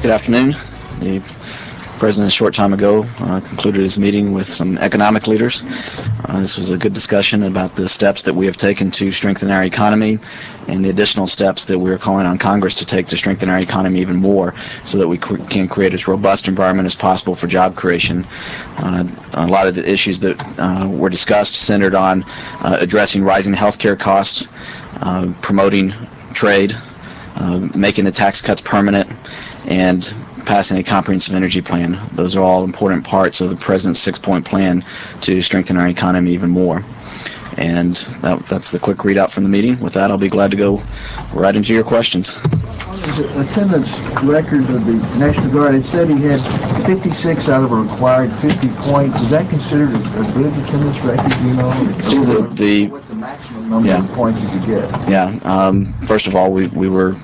Good afternoon. The President, a short time ago, uh, concluded his meeting with some economic leaders. Uh, this was a good discussion about the steps that we have taken to strengthen our economy and the additional steps that we are calling on Congress to take to strengthen our economy even more so that we cr- can create as robust an environment as possible for job creation. Uh, a lot of the issues that uh, were discussed centered on uh, addressing rising healthcare costs, uh, promoting trade, uh, making the tax cuts permanent, and passing a comprehensive energy plan. Those are all important parts of the president's six-point plan to strengthen our economy even more. And that, that's the quick readout from the meeting. With that, I'll be glad to go right into your questions. The attendance record of the National Guard, it said he had 56 out of a required 50 points. Is that considered a a good attendance record, you know? So the- the maximum number Yeah. of points you could get? Yeah. Um, first of all, we, we were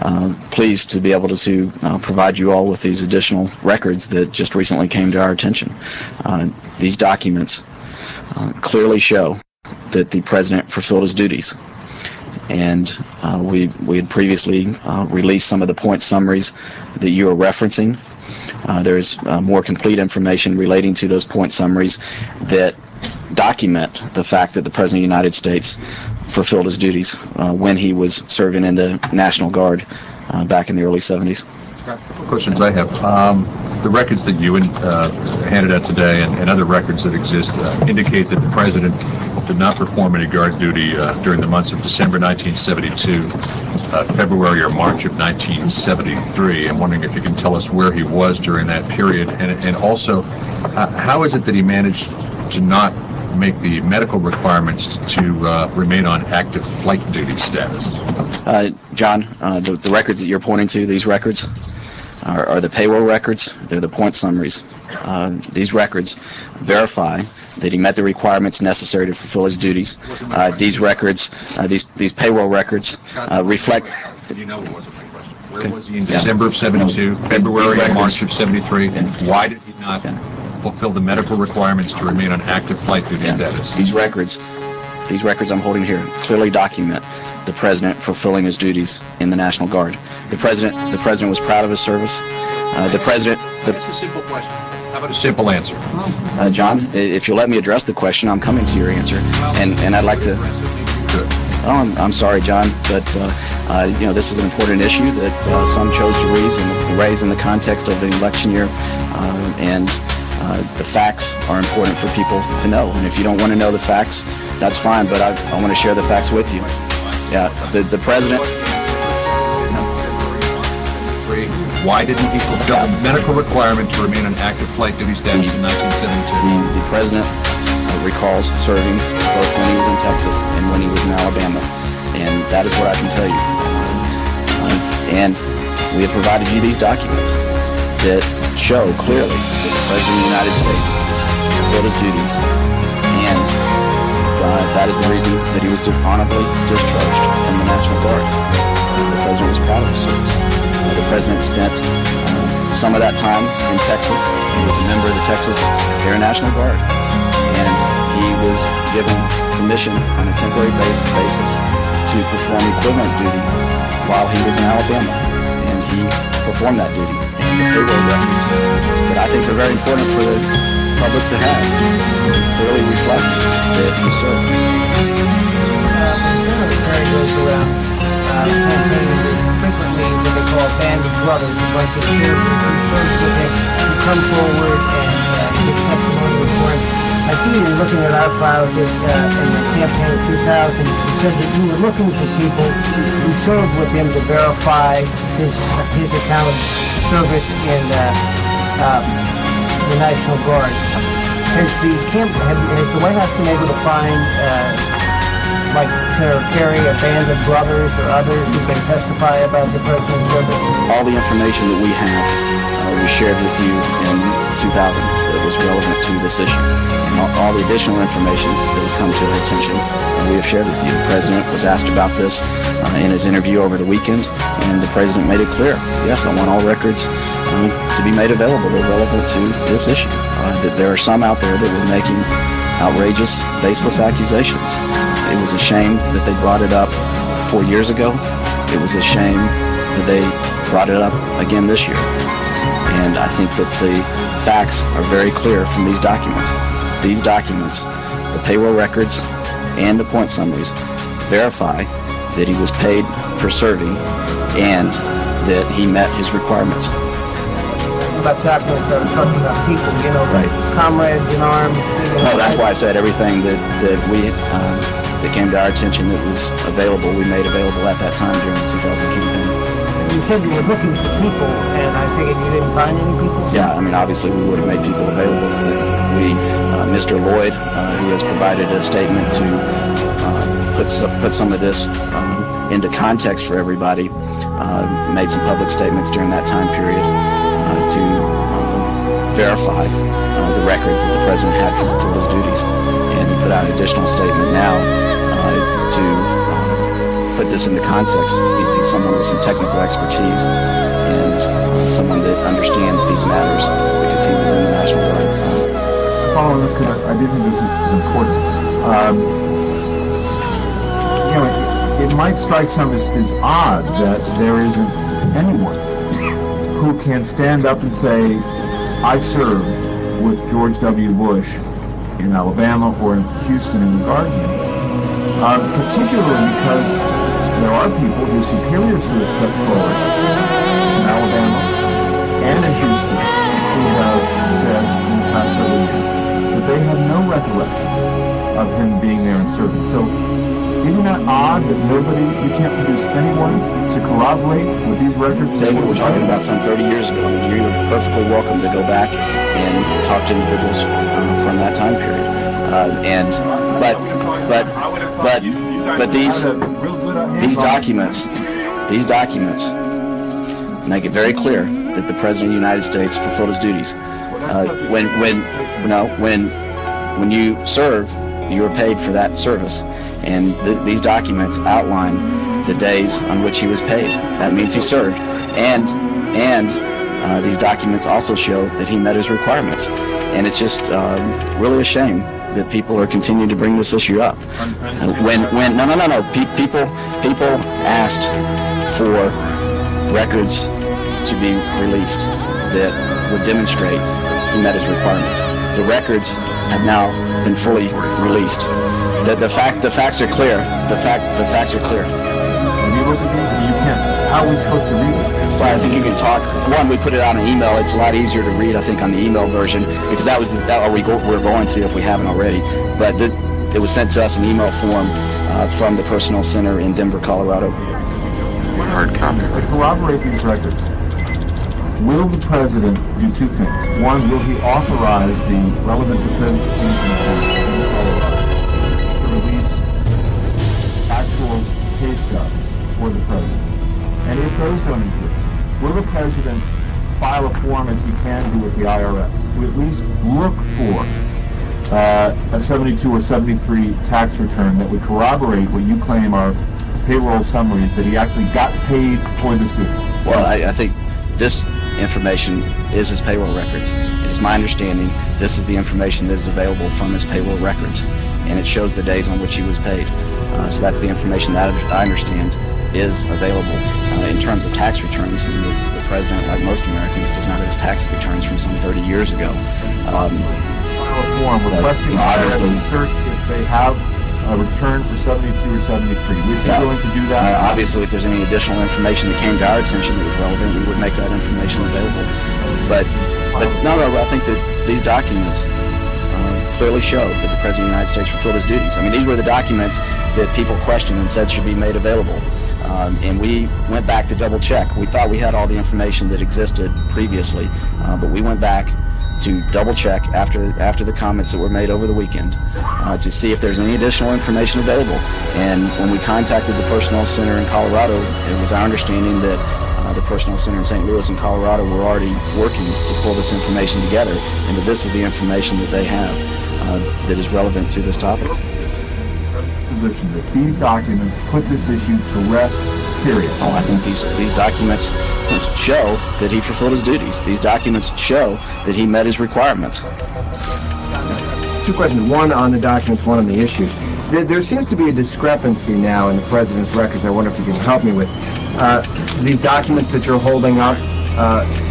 uh, pleased to be able to, to uh, provide you all with these additional records that just recently came to our attention. Uh, these documents uh, clearly show that the president fulfilled his duties. And uh, we, we had previously uh, released some of the point summaries that you are referencing. Uh, there's uh, more complete information relating to those point summaries that document the fact that the President of the United States fulfilled his duties uh, when he was serving in the National Guard uh, back in the early 70s. Scott, a couple questions I have. Um, The records that you uh, handed out today and and other records that exist uh, indicate that the president did not perform any guard duty uh, during the months of December 1972, uh, February or March of 1973. I'm wondering if you can tell us where he was during that period, and and also, how is it that he managed to not make the medical requirements to uh, remain on active flight duty status? Uh, John, uh, the, the records that you're pointing to, these records, are, are the payroll records. They're the point summaries. Uh, these records verify that he met the requirements necessary to fulfill his duties. Uh, these records, uh, these these payroll records, uh, reflect. Did you know it wasn't my question? Where Okay. was he in Yeah. December of 72, February and March of 73? And why did he not Yeah. Fulfill the medical requirements to remain on active flight duty Yeah. status? These records, these records I'm holding here, clearly document the president fulfilling his duties in the National Guard. The president, the president was proud of his service. Uh, the president, the, That's a simple question. How about a simple answer? uh, John, if you'll let me address the question, I'm coming to your answer, and and I'd like to. Oh, I'm, I'm sorry, John, but uh, uh, you know this is an important issue that uh, some chose to raise in, raise in the context of the election year, uh, and uh, the facts are important for people to know. And if you don't want to know the facts, that's fine. But I, I want to share the facts with you. Yeah, the the president. Why didn't he fulfill the medical requirement to remain on active flight duty status in 1972? The, the president uh, recalls serving both when he was in Texas and when he was in Alabama, and that is what I can tell you. Um, and we have provided you these documents that show clearly that the president of the United States fulfilled his duties, and uh, that is the reason that he was dishonorably discharged from the National Guard. The president was proud of his service. Uh, the president spent uh, some of that time in Texas. He was a member of the Texas Air National Guard, and he was given permission on a temporary base, basis to perform equivalent duty while he was in Alabama, and he performed that duty. The payroll records that I think are very important for the public to have clearly reflect that he served. military goes around uh, frequently what they call a band of brothers, a bunch of him, who come forward and Looking at our files that, uh, in the campaign of 2000, he said that you were looking for people who served with him to verify his his account of service in uh, um, the National Guard. Has the camp, have, has the White House been able to find uh, like Senator Kerry, a band of brothers or others who can testify about the president's service? all the information that we have, uh, we shared with you in 2000 that was relevant to this issue. And all, all the additional information that has come to our attention, we have shared with you. The president was asked about this uh, in his interview over the weekend, and the president made it clear, yes, I want all records um, to be made available that are relevant to this issue. Uh, that there are some out there that were making outrageous, baseless accusations. It was a shame that they brought it up four years ago. It was a shame that they brought it up again this year. And I think that the facts are very clear from these documents. These documents, the payroll records and the point summaries, verify that he was paid for serving and that he met his requirements. About documents that are talking about people, you know, Right. comrades in arms. you know, No, that's why I said everything that, that we, um, that came to our attention that was available, we made available at that time during the 2000 campaign. You said you were looking for people, and I figured you didn't find any people. Yeah, I mean, obviously, we would have made people available for it. We, uh, Mr. Lloyd, uh, who has provided a statement to uh, put some, put some of this um, into context for everybody, uh, made some public statements during that time period uh, to um, verify uh, the records that the president had for his duties, and he put out an additional statement now to put this into context. He's, someone with some technical expertise and uh, someone that understands these matters because he was in the National Guard at the time. following this because I, I do think this is, important. Um, you know, it, it might strike some as, as odd that there isn't anyone who can stand up and say, I served with George W. Bush in Alabama or in Houston in the Guard. Um, particularly because there are people whose superiors who have stepped forward in Alabama and in Houston who have said in the past several years that they have no recollection of him being there and serving. So isn't that odd that nobody, you can't produce anyone to corroborate with these records? David, we're talking about some 30 years ago. I mean, you're perfectly welcome to go back and talk to individuals uh, from that time period. Uh, and but but but but these these documents these documents make it very clear that the president of the United States fulfilled his duties. Uh, when when you know when when you serve, you are paid for that service, and th- these documents outline the days on which he was paid. That means he served, and and uh, these documents also show that he met his requirements. And it's just um, really a shame that people are continuing to bring this issue up. When when no no no no Pe- people people asked for records to be released that would demonstrate he met his requirements. The records have now been fully released. The, the fact the facts are clear. The fact the facts are clear. You looked at these? You can't. How are we supposed to read this? Well, I think you can talk. One, we put it on an email. It's a lot easier to read, I think, on the email version because that was the, that we go, we're going to if we haven't already. But this, it was sent to us in email form uh, from the Personnel Center in Denver, Colorado. One hard copy. To corroborate these records, will the president do two things? One, will he authorize the relevant defense agency in Colorado to release actual pay stubs for the president? And if those don't exist, will the president file a form as he can do with the IRS to at least look for uh, a 72 or 73 tax return that would corroborate what you claim are payroll summaries that he actually got paid for this duty? Well, I, I think this information is his payroll records. It is my understanding this is the information that is available from his payroll records, and it shows the days on which he was paid. Uh, so that's the information that I understand is available. Uh, in terms of tax returns, I mean, the, the president, like most Americans, does not have his tax returns from some 30 years ago. Um, file a form requesting the IRS to search if they have a return for 72 or 73. Is he willing to do Uh, that? obviously, if there's any additional information that came to our attention that was relevant, we would make that information available. But, but no, no, I think that these documents uh, clearly show that the President of the United States fulfilled his duties. I mean, these were the documents that people questioned and said should be made available. Um, and we went back to double check. We thought we had all the information that existed previously, uh, but we went back to double check after after the comments that were made over the weekend uh, to see if there's any additional information available. And when we contacted the Personnel Center in Colorado, it was our understanding that uh, the Personnel Center in St. Louis and Colorado were already working to pull this information together, and that this is the information that they have uh, that is relevant to this topic. Position that these documents put this issue to rest, period. Oh, I think these these documents show that he fulfilled his duties. These documents show that he met his requirements. Two questions, one on the documents, one on the issue. there, there seems to be a discrepancy now in the president's records. I wonder if you can help me with uh, these documents that you're holding up. Uh,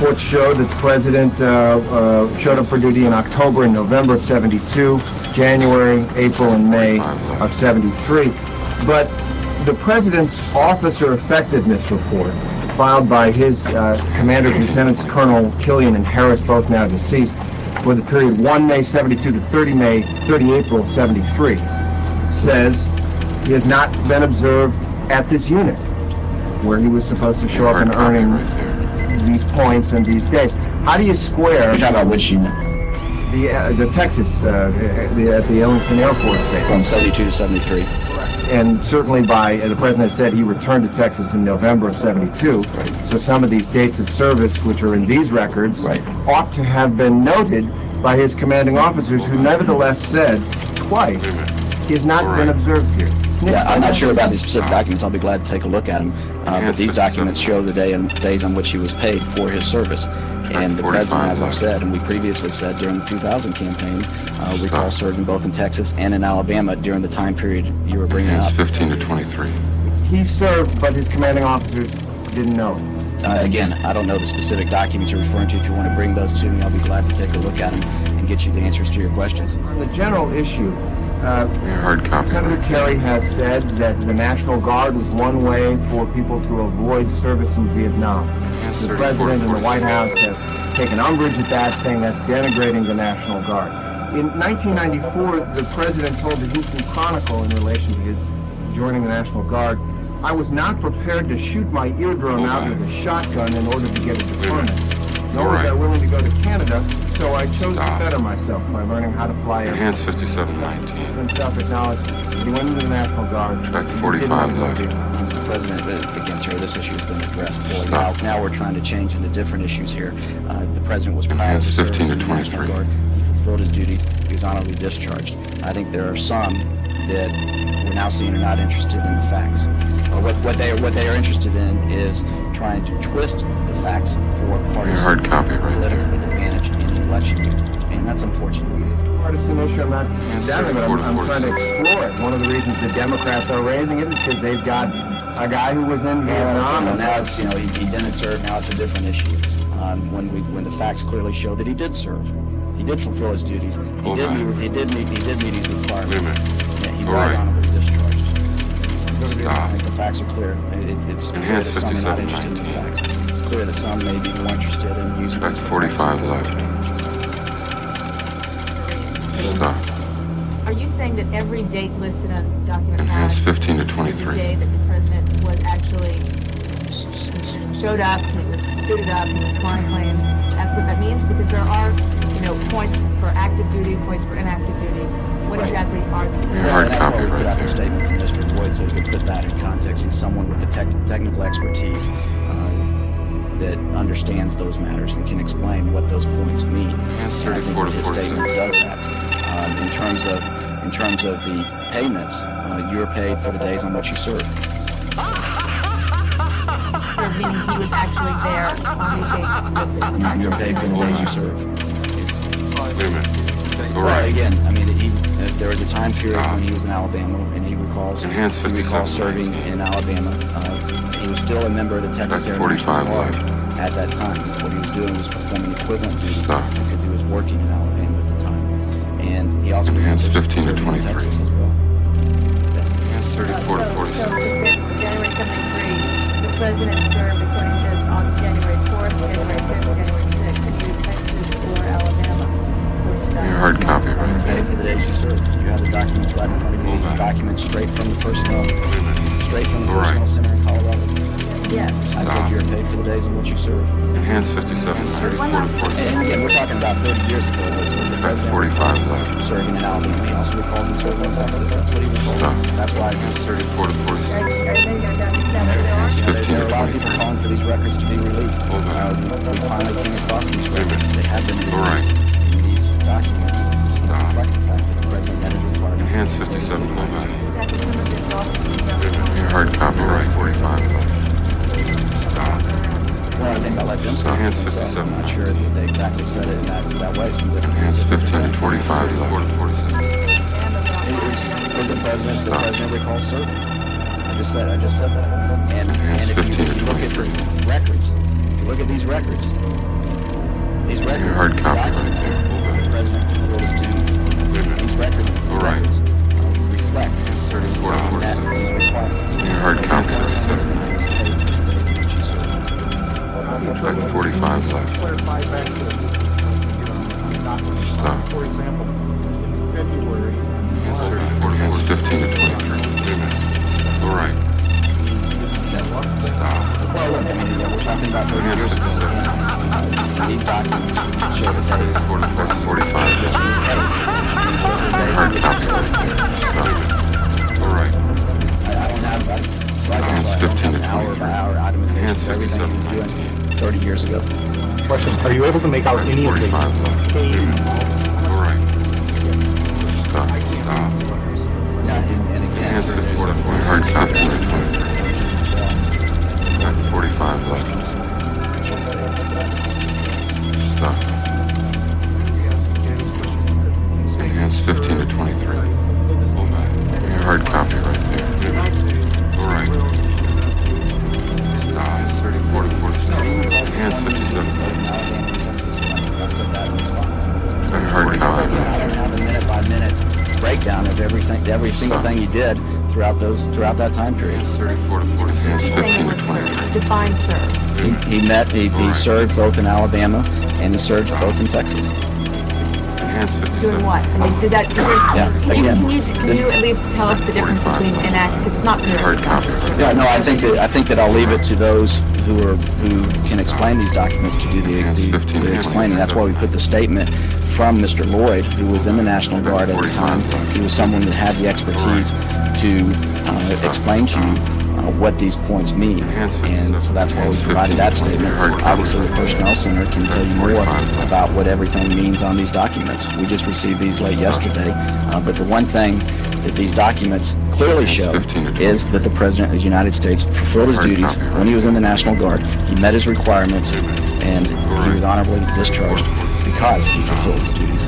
which show that the president uh, uh, showed up for duty in October and November of 72, January, April, and May of 73. But the president's officer effectiveness report, filed by his uh, commanders, Lieutenants Colonel Killian and Harris, both now deceased, for the period 1 May 72 to 30 May, 30 April 73, says he has not been observed at this unit where he was supposed to show up and earning. These points and these days. How do you square You're talking about which unit? the uh, the Texas uh, the, at the Ellington Air Force Base? From 72 to 73. And certainly by uh, the president said he returned to Texas in November of '72. Right. So some of these dates of service, which are in these records, Right. ought to have been noted by his commanding officers, who nevertheless said twice he has not been observed here. Yeah, I'm not sure about these specific documents. I'll be glad to take a look at them. Uh, but these documents show the day and days on which he was paid for his service. And the president, as I've said, and we previously said during the 2000 campaign, uh, recall serving both in Texas and in Alabama during the time period you were bringing up. 15 to 23. He served, but his commanding officers didn't know. Uh, again, I don't know the specific documents you're referring to. If you want to bring those to me, I'll be glad to take a look at them and get you the answers to your questions. On the general issue, uh, hard copy Senator Kerry has said that the National Guard was one way for people to avoid service in Vietnam. Hands The 34 president and the White House has taken umbrage at that, saying that's denigrating the National Guard. In 1994, the president told the Houston Chronicle in relation to his joining the National Guard, I was not prepared to shoot my eardrum out with a shotgun in order to get a deployment. Nor was I willing to go to Canada, so I chose to better myself by learning how to fly Your a hands 57 19. himself acknowledged that he went into the National Guard. Track He 45 not left. Mr. President, again, sir, this issue has been addressed fully. Now, now we're trying to change into different issues here. Uh, the president was And proud his 15 service to in the National 23. Guard. He fulfilled his duties. He was honorably discharged. I think there are some that we're now seeing are not interested in the facts. Or what, what they what they are interested in is trying to twist the facts for Your partisan hard copy right political there. advantage in the election, and that's unfortunate. Partisan issue, I'm not condemning it, I'm, I'm trying to explore it. One of the reasons the Democrats are raising it is because they've got a guy who was in Vietnam. And now it's you know he, he didn't serve. Now it's a different issue. Um, when we when the facts clearly show that he did serve, he did fulfill his duties. He Hold did on. meet, he did meet he did meet his requirements. Wait a minute. Yeah, he All was right. honorably discharged. I think the facts are clear. It, it's clear Enhanced that some are not 57, interested in the facts. It's clear that some may be more interested in using. That's 45 left. Stop. Are you saying that every date listed on document And 15 to is the 23. day that the president was actually sh- sh- sh- showed up, he was suited up, he was flying planes? That's what that means? Because there are, you know, points for active duty, points for inactive duty. What Right. exactly are these? Your Yeah, hard and that's why copy we put right out the statement from Mr. Boyd so we could put that in context. He's someone with the tech, technical expertise uh, that understands those matters and can explain what those points mean. Hands I think 34 to his statement does that. Um, in terms of in terms of the payments, uh, you're paid for the days on which you serve. So meaning he was actually there on these dates listed? You're paid for the days you serve. Wait a minute. All Well, right. again, I mean, he, uh, there was a time period Stop. when he was in Alabama, and he recalls he recalls serving in Alabama. Uh, he was still a member of the Texas That's Air 45 National Guard left. at that time. What he was doing was performing equivalent duty Stop. because he was working in Alabama at the time, and he also Enhanced remembers 15 to serving in 23. Texas as well. Yes. Hands 34 to oh, So, so 46. January 73, the president served, according to this, on January 4th, January 5th, January 6th, in either Texas or Alabama. which is Your hard copy right You're paid there. for the days you served. You have the documents right in front of you. Hold These documents straight from the personnel, Wait a minute. Straight from the All right. personnel center in Colorado. Yes. I Stop. said ah. you're paid for the days in which you serve. Enhanced 57. 34 to 46. And again, we're talking about 30 years ago. Was when the That's president 45 left. serving in Alabama. He also recalls he served in Texas. That's what he recalls. Stop. Ah. That's why Hands 34 to 46. Are you, are you maybe down to seven? Hands you know, there, are a lot of people calling for these records to be released. Hold on. Uh, we, we finally came across these records. They have been released. All right. And these documents Stop. reflect the fact that the president met his requirements. Enhanced 57. Hold on. That's some of this also. Wait a minute. Your hard copy right 45 left. Stop. Well, I think I'll let them for themselves. I'm not sure that they exactly said it in that, that way. Hands 15 to events. 45 left. 46. is who the president, the president recalls serving. I just said, I just said that. And, and if you, if you look at the records, if you look at these records, these records hard copy right there. the president fulfilled his duties. These records, All right. records uh, reflect That forty-seven. these requirements. Your hard copy which you served. Like forty-five left. Stop. For example, in February, Thirty-four, four, fifteen to twenty-three. All right. Stop. Well, we're talking about 30 years ago. These documents show the days Forty-four, forty-five. which he was don't 15 have to an hour by 23. hour itemization of everything he was 57, doing 30 years ago. Question, are you able to make out any of left. All right. Stop, stop. And, and again. Hands there's- 54 to 40. Hard copy right there. Back forty-five left. Stop. Hands fifteen to twenty-three. Pull back. Hard copy right breakdown of everything, every single thing he did throughout those, throughout that time period. Thirty-four to forty. Hands fifteen to twenty-three. Define serve. He, he met, he, he served both in Alabama and he served both in Texas. Hands fifty-seven. Doing what? I mean, does that, because Yeah, can you, can you, can you at least tell us the difference between enact, because it's not clear. Hard copy right Yeah, no, I think that, I think that I'll leave it to those who are, who can explain these documents to do the, the, the explaining. That's why we put the statement from Mr. Lloyd, who was in the National Guard at the time. He was someone that had the expertise to, uh, explain to you, uh, what these points mean. And so that's why we provided that statement. Obviously, the Personnel Center can tell you more about what everything means on these documents. We just received these late yesterday, uh, but the one thing that these documents clearly show is that the President of the United States fulfilled his duties when he was in the National Guard. He met his requirements, and he was honorably discharged because he fulfilled his duties.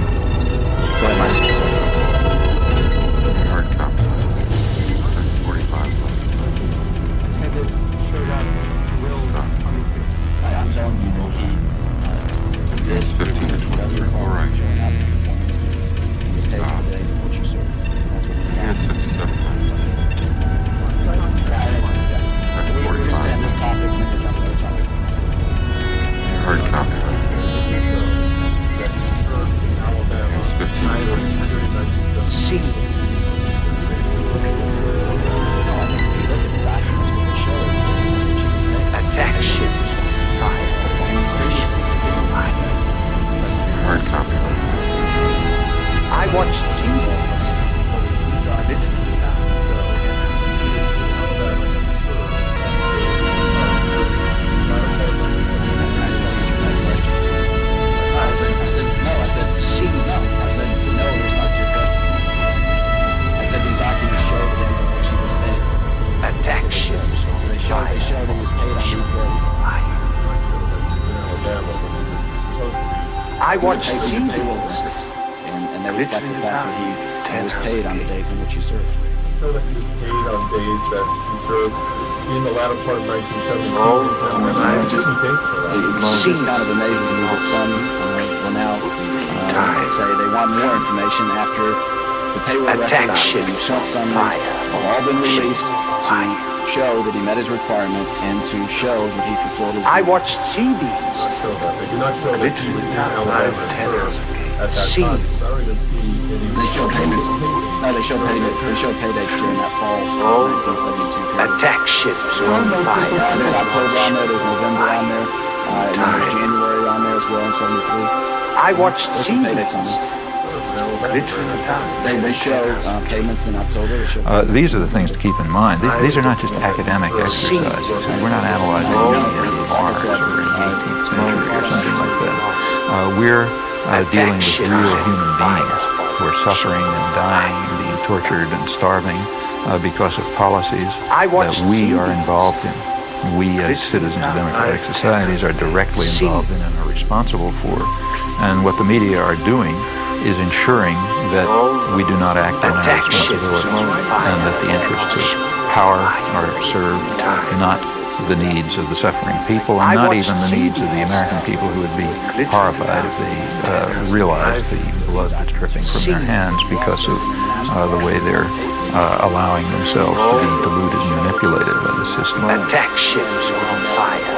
At that See. time. So I don't even see any. They show payments. No, they show payment. They show pay dates during that fall Oh. 1972 period. Attack ships on fire. there's October on there. There's November on there. Uh, there's January on there as well in '73. I watched sea some They, they show uh, payments in October. Uh, these are the things to keep in mind. These, these are not just academic exercises. We're not analyzing uh, Mars or in the 18th century or something like that. Uh, we're uh, dealing with real human beings who are suffering and dying and being tortured and starving uh, because of policies that we are involved in. We, as citizens of democratic societies, are directly involved in and are responsible for. And what the media are doing is ensuring that we do not act on our responsibilities and that the interests of power are served, not the needs of the suffering people, and not even the needs of the American people who would be horrified if they uh, realized the blood that's dripping from their hands because of uh, the way they're uh, allowing themselves to be deluded and manipulated by the system. Attack ships on fire. Fire.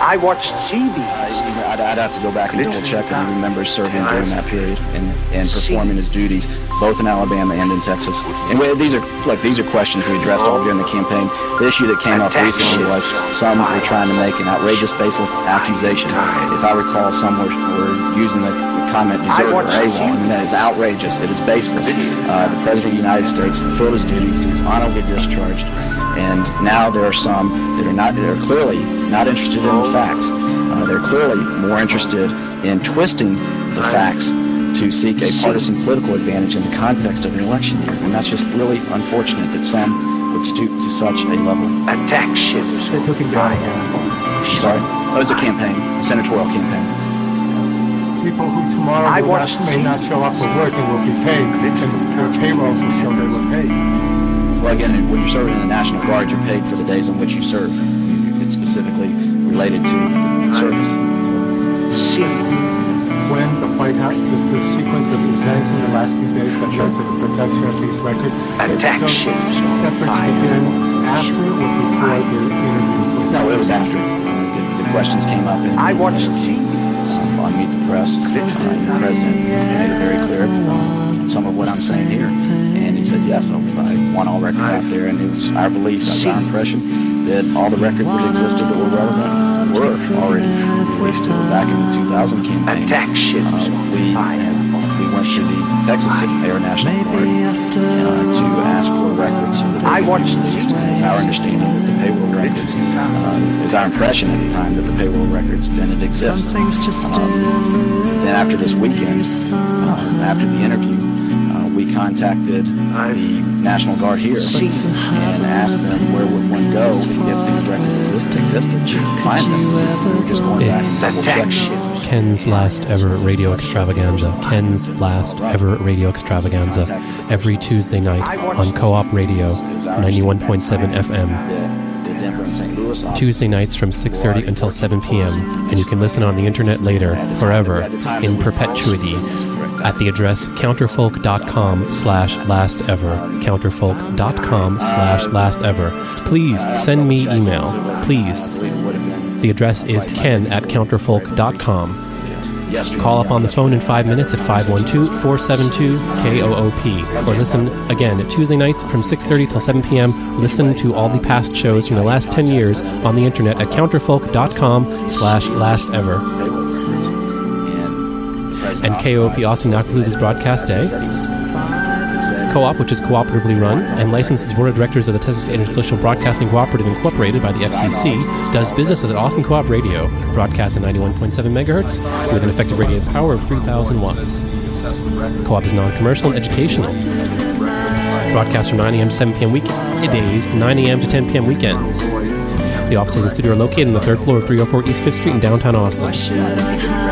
I watched Seabees. I'd, I'd have to go back and double check that he remembers serving during that period and, and performing his duties both in Alabama and in Texas. And we, these are look, these are questions we addressed all during the campaign. The issue that came up recently was some were trying to make an outrageous baseless accusation. If I recall, some were, were using the, the comment deserter or AWOL, and that is outrageous. It is baseless. Uh, the President of the United States fulfilled his duties. He was honorably discharged. And now there are some that are not, that are clearly not interested in the facts. Uh, they're clearly more interested in twisting the facts to seek a partisan political advantage in the context of an election year. And that's just really unfortunate that some would stoop to such a level. Attack ships They took him down. Sorry? Oh, it's a campaign, a senatorial campaign. People who tomorrow I will not, may not show up for work and will be paid, and their payrolls will show they were paid. Well, again, when you're serving in the National Guard, you're paid for the days on which you serve. It's specifically related to the service. When the White House, the, the sequence of events in the last few days that led to the production of these records, Attack those ships efforts begin after or before the interview was No, it was after. The, the questions came up in I watched on Meet the Press. Uh, the president made it very clear some of what I'm saying here. And he said, yes, I, I want all records out there. And it was our belief, that was our impression, that all the records that existed that were relevant were already released to the back in the 2000 campaign. Attack ships Uh, we, we went to the Texas City Air National Guard uh, to ask for records so that they I could watched be released. It was our understanding that the payroll records, uh, it was our impression at the time that the payroll records didn't exist. Um, then after this weekend, uh, after the interview, uh, we contacted the National Guard here and asked them where would one go if these records existed, existed find them. We were just going back and double checking. Ken's last ever radio extravaganza. Ken's last ever radio extravaganza. Every Tuesday night on Co op Radio, 91.7 FM. The Denver and St. Louis office. Tuesday nights from 6:30 until 7 p.m. and you can listen on the internet later, forever, in perpetuity, at the address counterfolk.com slash last ever. Counterfolk.com slash last ever. Please send me email. Please. The address is ken at counterfolk.com. Call up on the phone in five minutes at 512-472-KOOP. Or listen again Tuesday nights from 6.30 till 7 p.m. Listen to all the past shows from the last 10 years on the internet at counterfolk.com slash last ever. And now concludes its broadcast day. Co-op, which is cooperatively run and licensed to the board of directors of the Texas Intercultural Broadcasting Cooperative Incorporated by the FCC, does business as an Austin Co-op Radio, broadcast at 91.7 megahertz with an effective radio power of 3,000 watts. Co-op is non-commercial and educational. Broadcast from 9 a.m. to 7 p.m. weekdays, 9 a.m. to 10 p.m. weekends. The offices and studio are located on the third floor of 304 East 5th Street in downtown Austin.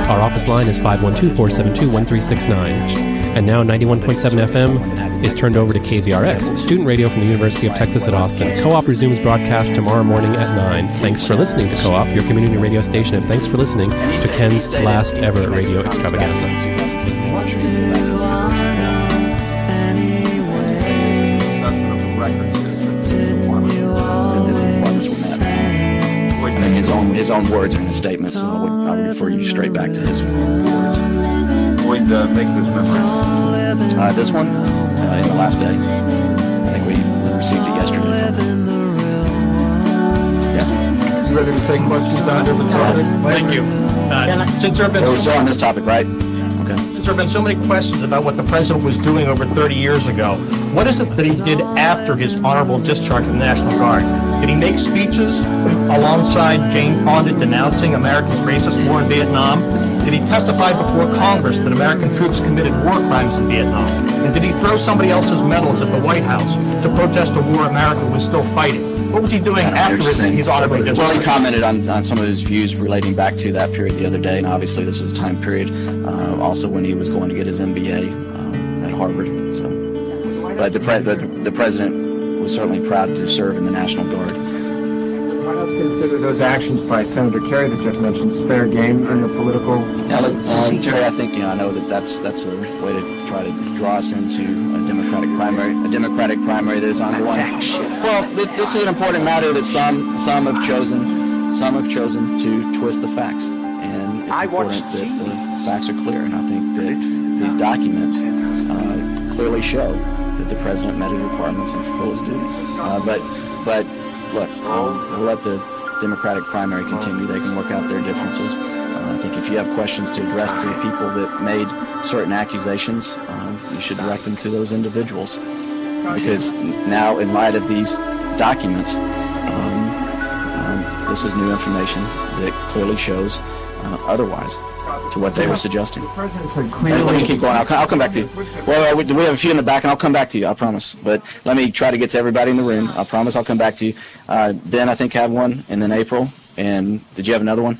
Our office line is 512-472-1369. And now 91.7 FM is turned over to KVRX, student radio from the University of Texas at Austin. Co-op resumes broadcast tomorrow morning at 9. Thanks for listening to Co-op, your community radio station, and thanks for listening to Ken's last ever radio extravaganza. His own words are in the statement, so I would, I would refer you straight back to his words. Would uh, make this memory. Uh, this one, uh, in the last day, I think we received it yesterday. Yeah. You ready to take questions on different topics? Thank you. Uh, since there have been It was still on this topic, right? Okay. since there have been so many questions about what the president was doing over 30 years ago, what is it that he did after his honorable discharge from the National Guard? Did he make speeches alongside Jane Fonda denouncing America's racist war in Vietnam? Did he testify before Congress that American troops committed war crimes in Vietnam? And did he throw somebody else's medals at the White House to protest a war America was still fighting? What was he doing after his, his audibly Well, he commented on, on some of his views relating back to that period the other day, and obviously this was a time period uh, also when he was going to get his MBA um, at Harvard. So, but the, pre- the the president was certainly proud to serve in the National Guard. White House consider those actions by Senator Kerry that Jeff mentioned as fair game in the political. Now, look, uh, Terry, I think you know I know that that's that's a way to try to draw us into a Democratic primary, a Democratic primary that is ongoing. Well, this, this is an important matter that some some have chosen some have chosen to twist the facts, and it's I important that the facts are clear. And I think that these documents uh, clearly show that the president met his requirements and fulfilled his duties. Uh, but but look, we'll, let the Democratic primary continue. They can work out their differences. Uh, I think if you have questions to address to people that made certain accusations, uh, you should direct them to those individuals. Because now, in light of these documents, um, um, this is new information that clearly shows uh, otherwise to what they were suggesting. The president said Let me- clearly. let me keep going. I'll, I'll come back to you. Well, uh, we, we have a few in the back, and I'll come back to you. I promise. But let me try to get to everybody in the room. I promise I'll come back to you. Uh, ben, I think had one, and then April. And did you have another one?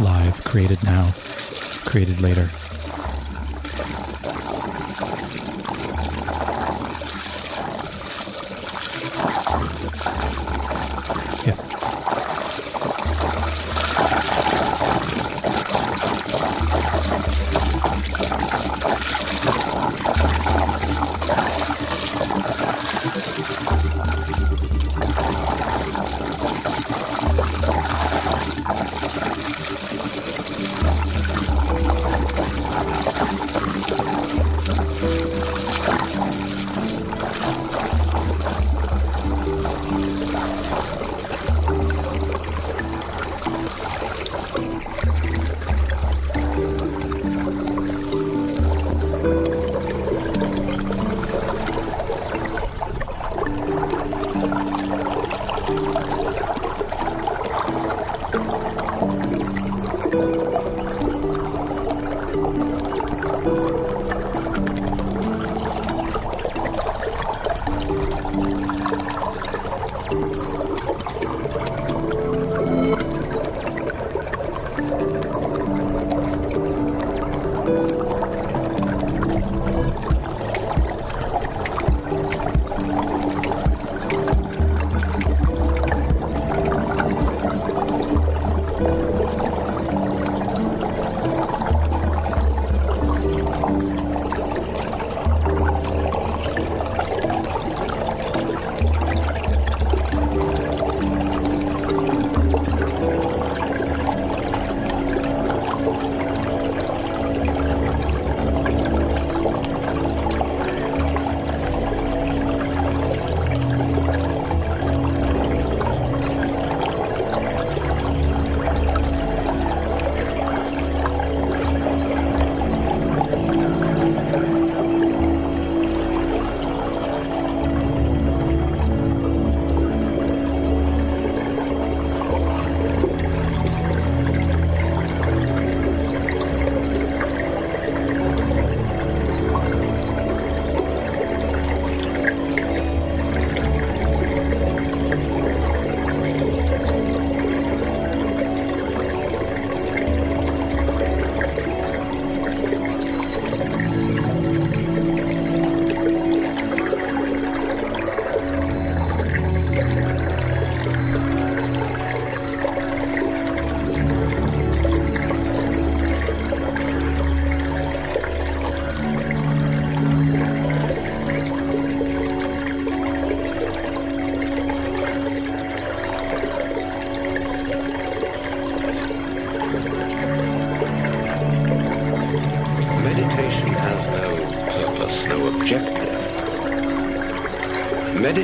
Live, created now, created later.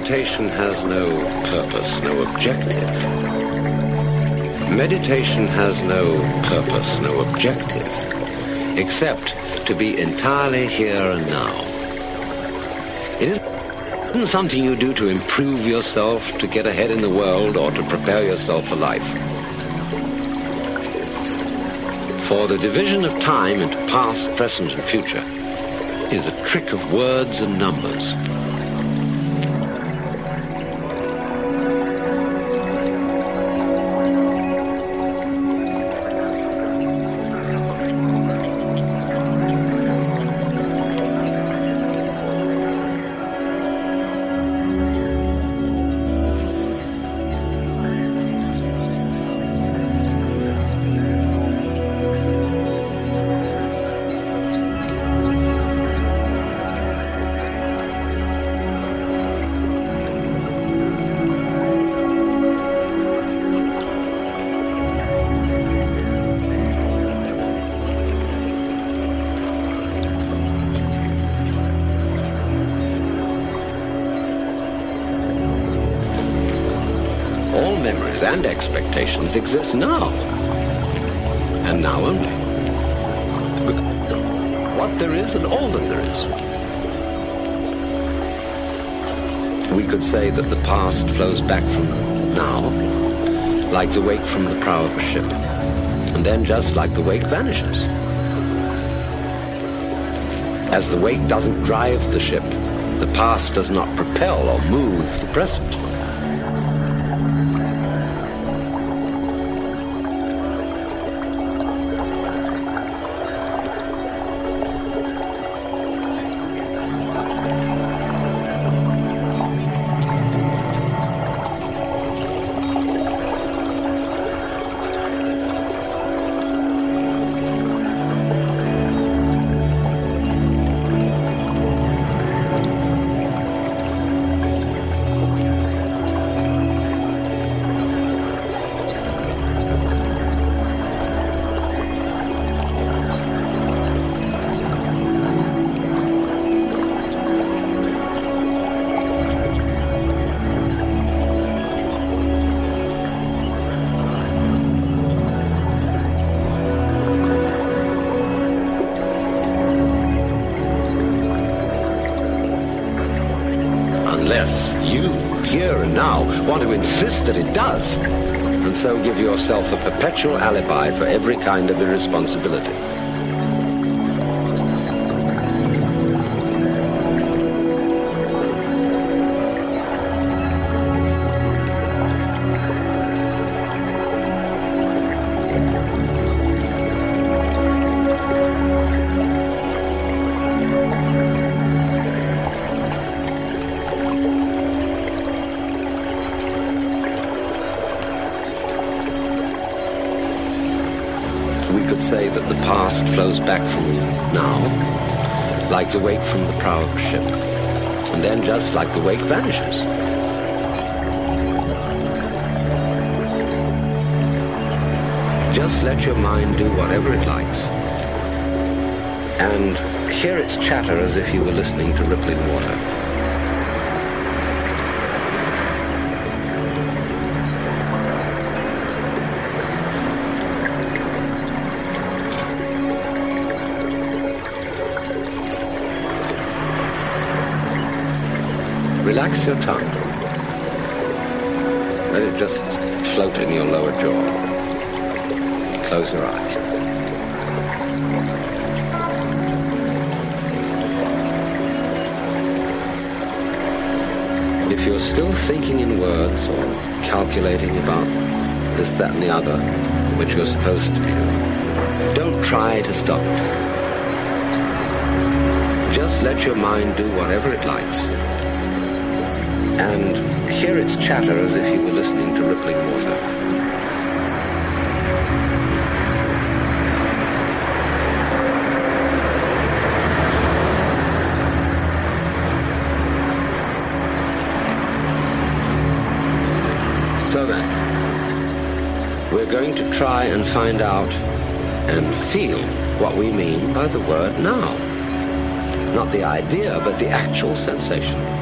Meditation has no purpose, no objective. Meditation has no purpose, no objective, except to be entirely here and now. It isn't something you do to improve yourself, to get ahead in the world, or to prepare yourself for life. For the division of time into past, present, and future is a trick of words and numbers. Expectations exist now. And now only. What there is and all that there is. We could say that the past flows back from now, like the wake from the prow of a ship. And then just like the wake vanishes. As the wake doesn't drive the ship, the past does not propel or move the present. So give yourself a perpetual alibi for every kind of irresponsibility. Just like the wake vanishes. Just let your mind do whatever it likes, and hear its chatter as if you were listening to rippling water. Relax your tongue. Let it just float in your lower jaw. Close your eyes. If you're still thinking in words or calculating about this, that, and the other, which you're supposed to be don't try to stop it. Just let your mind do whatever it likes and hear its chatter as if you were listening to rippling water. So then, we're going to try and find out and feel what we mean by the word now. Not the idea, but the actual sensation.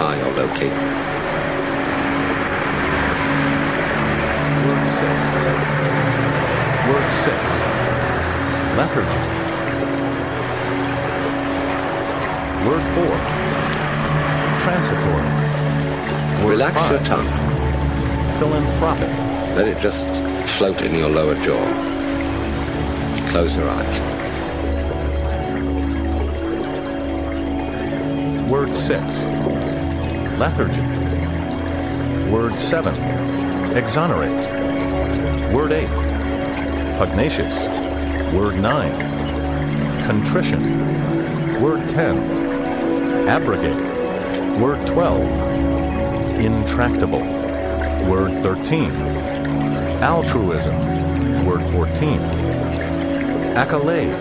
Identify, or locate them. Word 6. Word 6. Lethargy. Word 4. Transitory. Word Relax five. your tongue. Philanthropic. Let it just float in your lower jaw. Close your eyes. Word 6. Lethargy. Word 7. Exonerate. Word 8. Pugnacious. Word 9. Contrition. Word 10. Abrogate. Word 12. Intractable. Word 13. Altruism. Word 14. Accolade.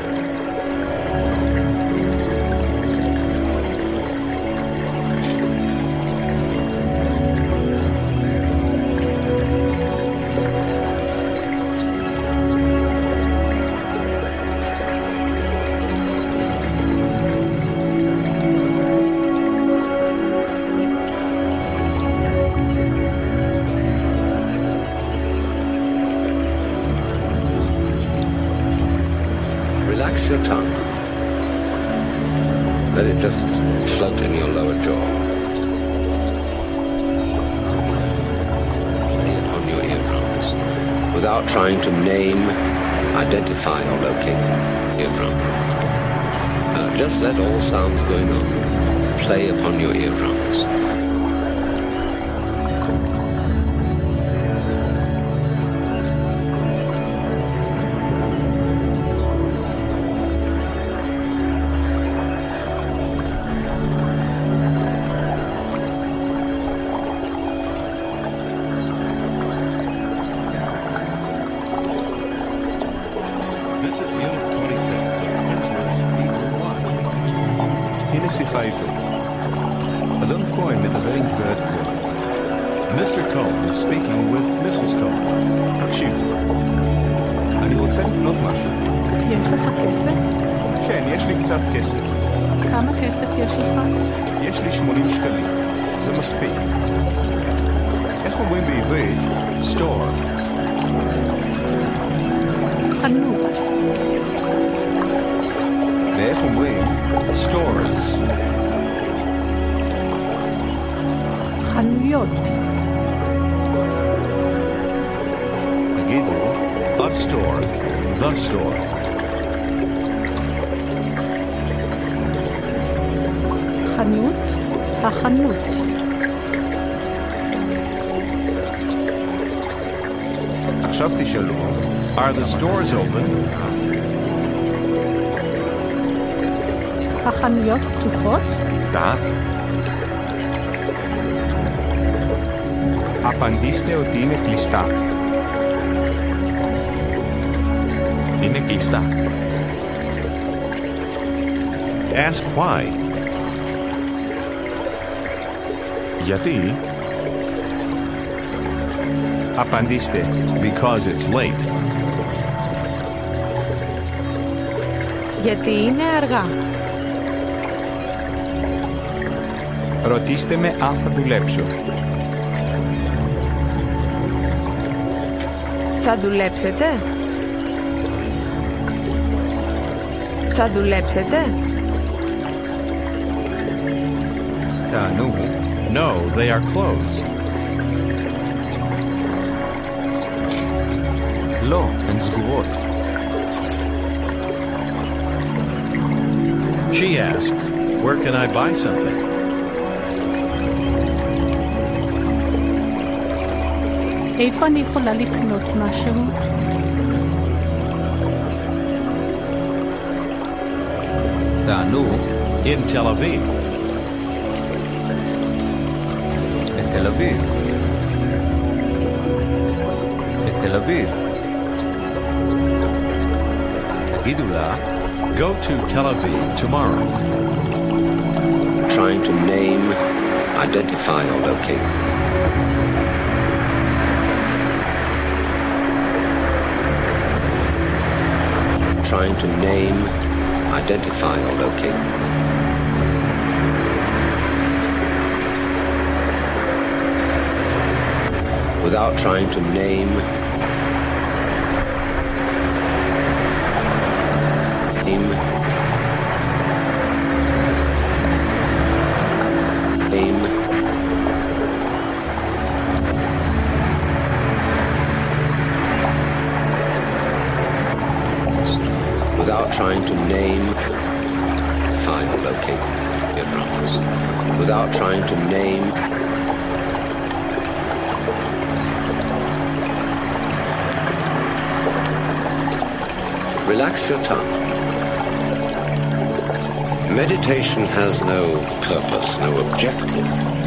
Sounds going on play upon your eardrums. חנויות. תגידו, a store, the store. חנות. החנות. עכשיו תשאלו, are the stores open? החנויות פתוחות? Da. Απαντήστε ότι είναι κλειστά. Είναι κλειστά. Ask why. Γιατί? Απαντήστε. Because it's late. Γιατί είναι αργά. Ρωτήστε με αν θα δουλέψω. Θα δουλέψετε? Θα δουλέψετε? Τα νου. No, they are closed. Lo and Zgurot. She asks, where can I buy something? איפה אני יכולה לקנות משהו? תענו, in Tel Aviv. בתל אביב. בתל אביב. תגידו לה, go to Tel Aviv tomorrow. Trying to name, identify, or locate. Trying to name, identify, or locate. Without trying to name, relax your tongue. Meditation has no purpose, no objective.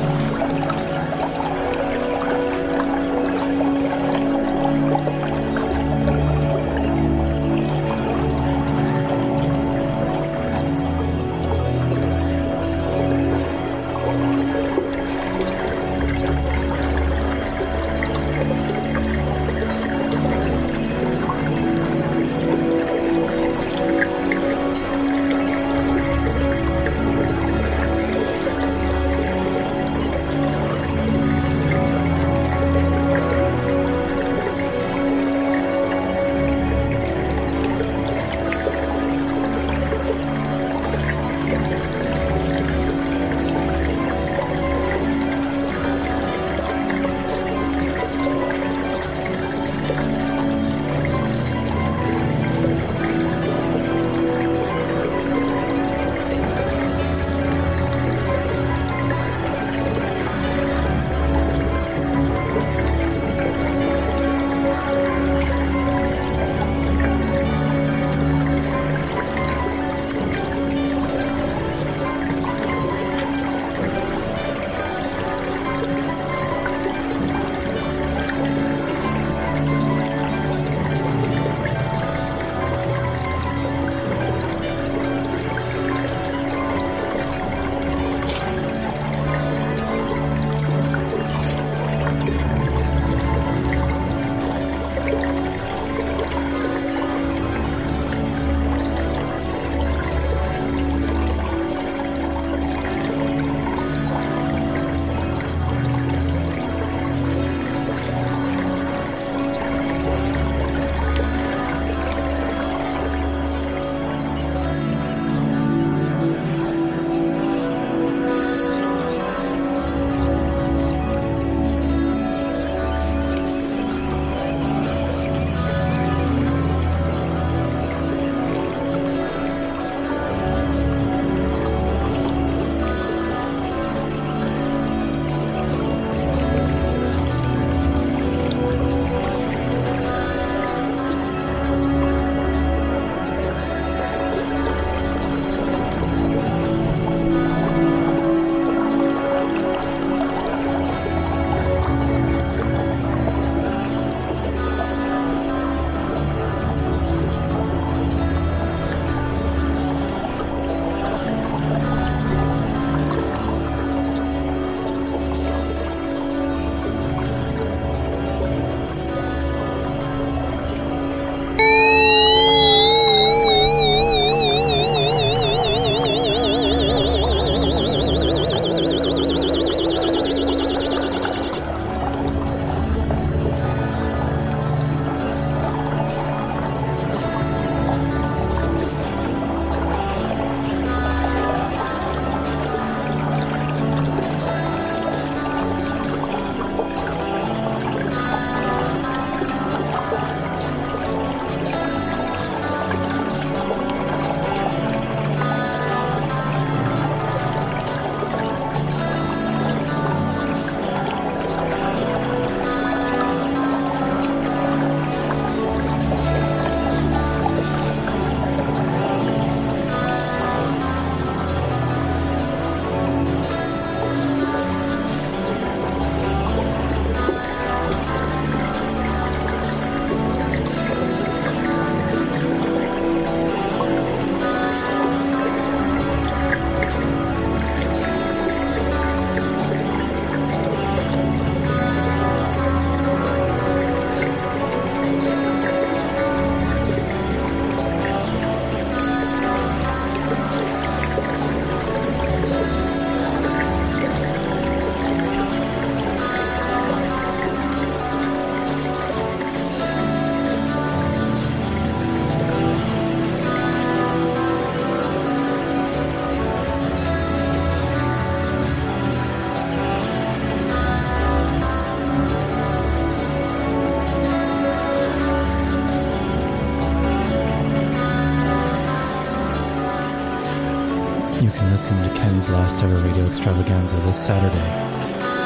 Extravaganza this Saturday,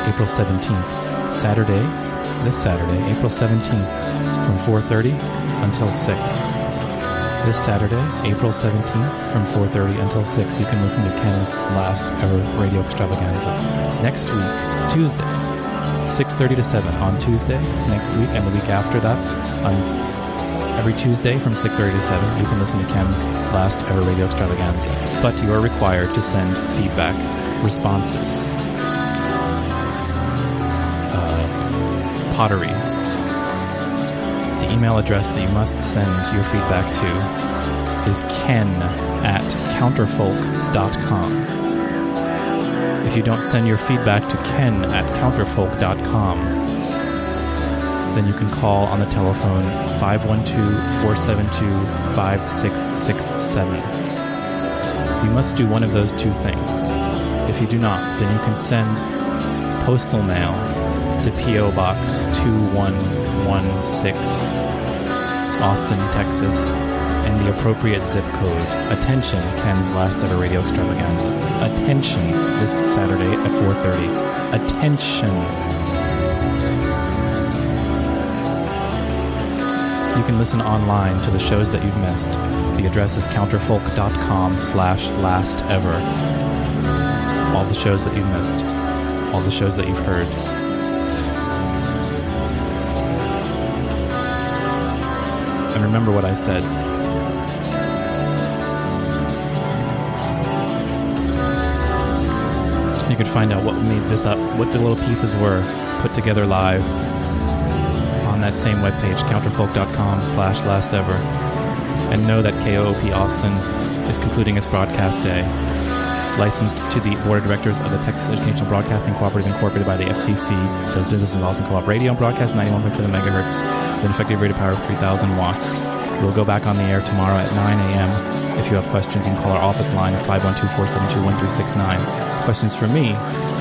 April 17th. Saturday, this Saturday, April 17th, from 4.30 until 6. This Saturday, April 17th, from 4.30 until 6, you can listen to Ken's last ever radio extravaganza. Next week, Tuesday, 6.30 to 7 on Tuesday, next week, and the week after that, on every Tuesday from 6.30 to 7, you can listen to Ken's last ever radio extravaganza. But you are required to send feedback, responses, uh, pottery. The email address that you must send your feedback to is ken at counterfolk.com. If you don't send your feedback to ken at counterfolk.com, then you can call on the telephone 512 472 5667. You must do one of those two things. If you do not, then you can send postal mail to P.O. Box 2116, Austin, Texas, and the appropriate zip code. Attention, Ken's last ever radio extravaganza. Attention, this Saturday at 4.30. Attention. You can listen online to the shows that you've missed. The address is counterfolk.com slash last ever. All the shows that you've missed. All the shows that you've heard. And remember what I said. You could find out what made this up, what the little pieces were put together live on that same webpage, counterfolk.com slash last ever. And know that KOOP Austin is concluding its broadcast day. Licensed to the Board of Directors of the Texas Educational Broadcasting Cooperative Incorporated by the FCC, does business in Austin Co-op Radio and broadcast 91.7 megahertz with an effective rated power of 3,000 watts. We'll go back on the air tomorrow at 9 a.m. If you have questions, you can call our office line at 512-472-1369. Questions for me,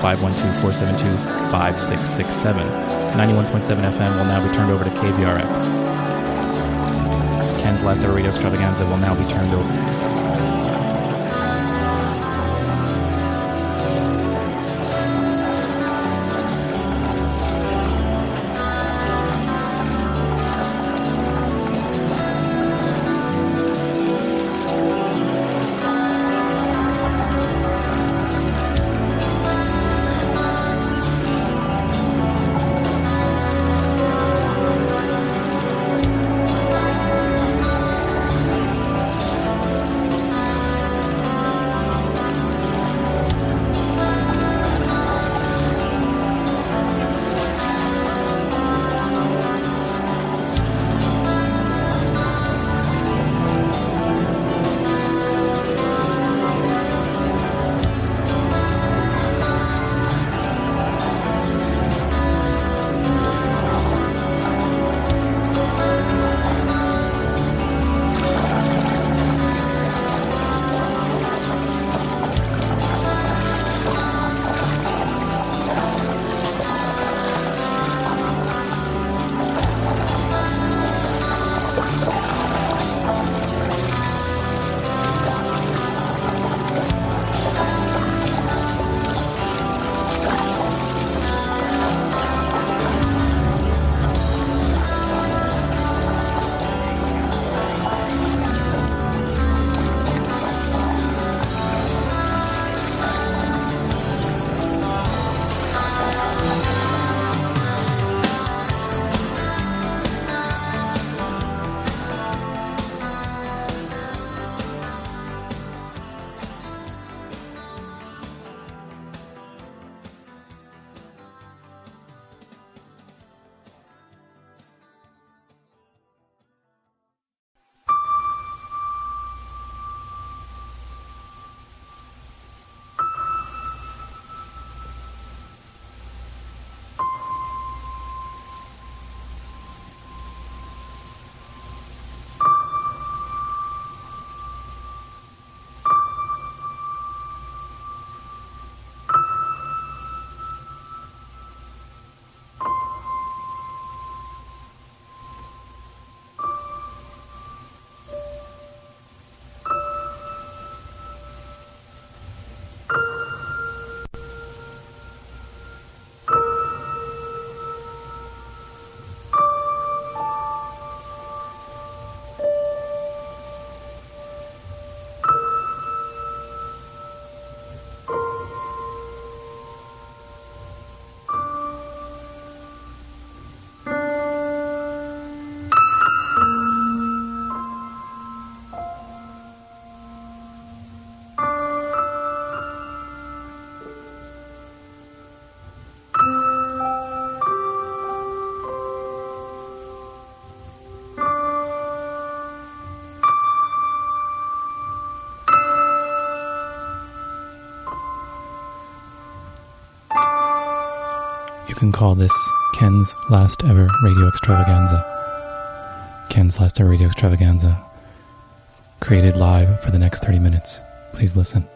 512-472-5667. 91.7 FM will now be turned over to KVRX. Ken's last ever radio extravaganza will now be turned over. Call this Ken's last ever radio extravaganza. Ken's last ever radio extravaganza, created live for the next 30 minutes. Please listen.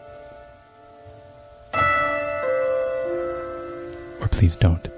Or please don't.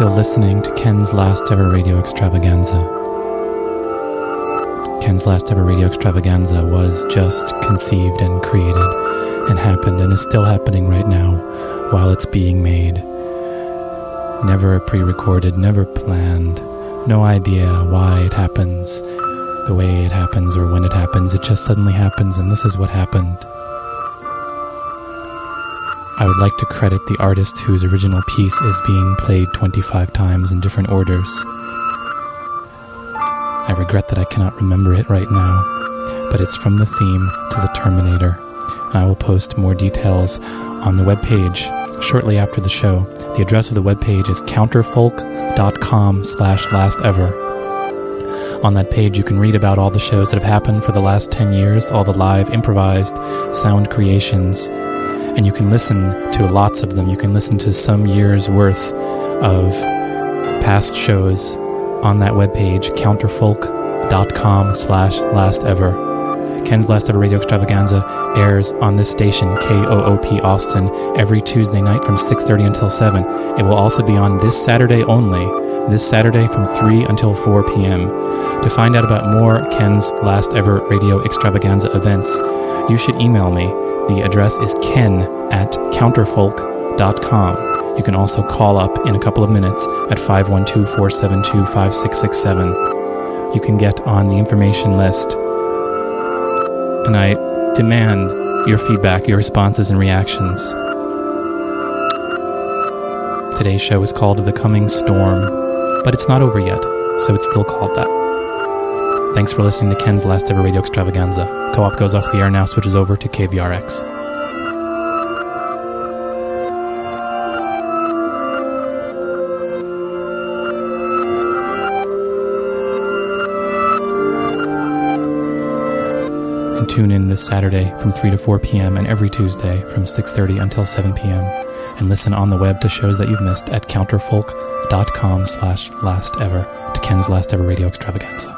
Still listening to Ken's last ever radio extravaganza. Ken's last ever radio extravaganza was just conceived and created and happened and is still happening right now while it's being made. Never pre recorded, never planned, no idea why it happens, the way it happens, or when it happens. It just suddenly happens, and this is what happened. I would like to credit the artist whose original piece is being played 25 times in different orders. I regret that I cannot remember it right now, but it's from the theme to the Terminator, and I will post more details on the webpage shortly after the show. The address of the webpage is counterfolk.com slash lastever. On that page, you can read about all the shows that have happened for the last 10 years, all the live improvised sound creations, and you can listen to lots of them. You can listen to some years worth of past shows on that webpage, counterfolk.com slash last ever. Ken's Last Ever Radio Extravaganza airs on this station, KOOP Austin, every Tuesday night from 6.30 until 7. It will also be on this Saturday only, this Saturday from 3 until 4 p.m. To find out about more Ken's Last Ever Radio Extravaganza events, you should email me. The address is ken at counterfolk.com. You can also call up in a couple of minutes at 512 472 5667. You can get on the information list and I demand your feedback, your responses, and reactions. Today's show is called The Coming Storm, but it's not over yet, so it's still called that. Thanks for listening to Ken's last ever radio extravaganza. Co op goes off the air now, switches over to KVRX. and tune in this Saturday from 3 to 4 p.m. and every Tuesday from 6:30 until 7 p.m. and listen on the web to shows that you've missed at counterfolk.com slash last ever to Ken's last ever radio extravaganza.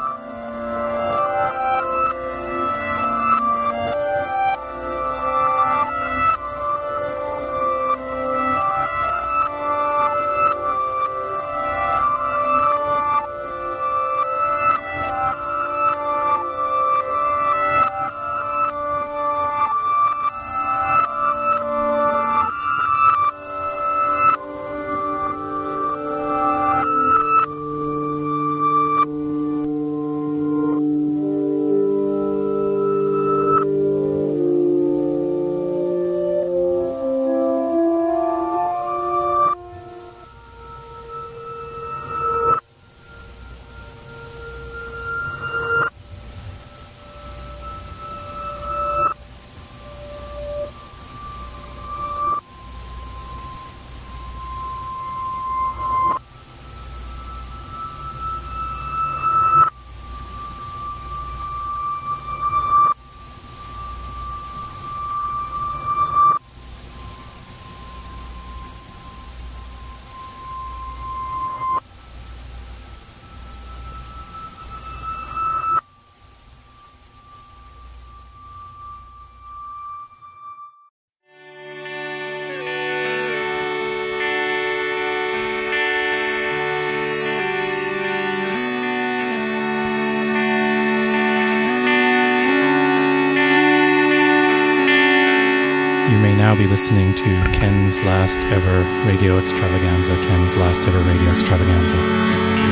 Listening to Ken's last ever radio extravaganza. Ken's last ever radio extravaganza.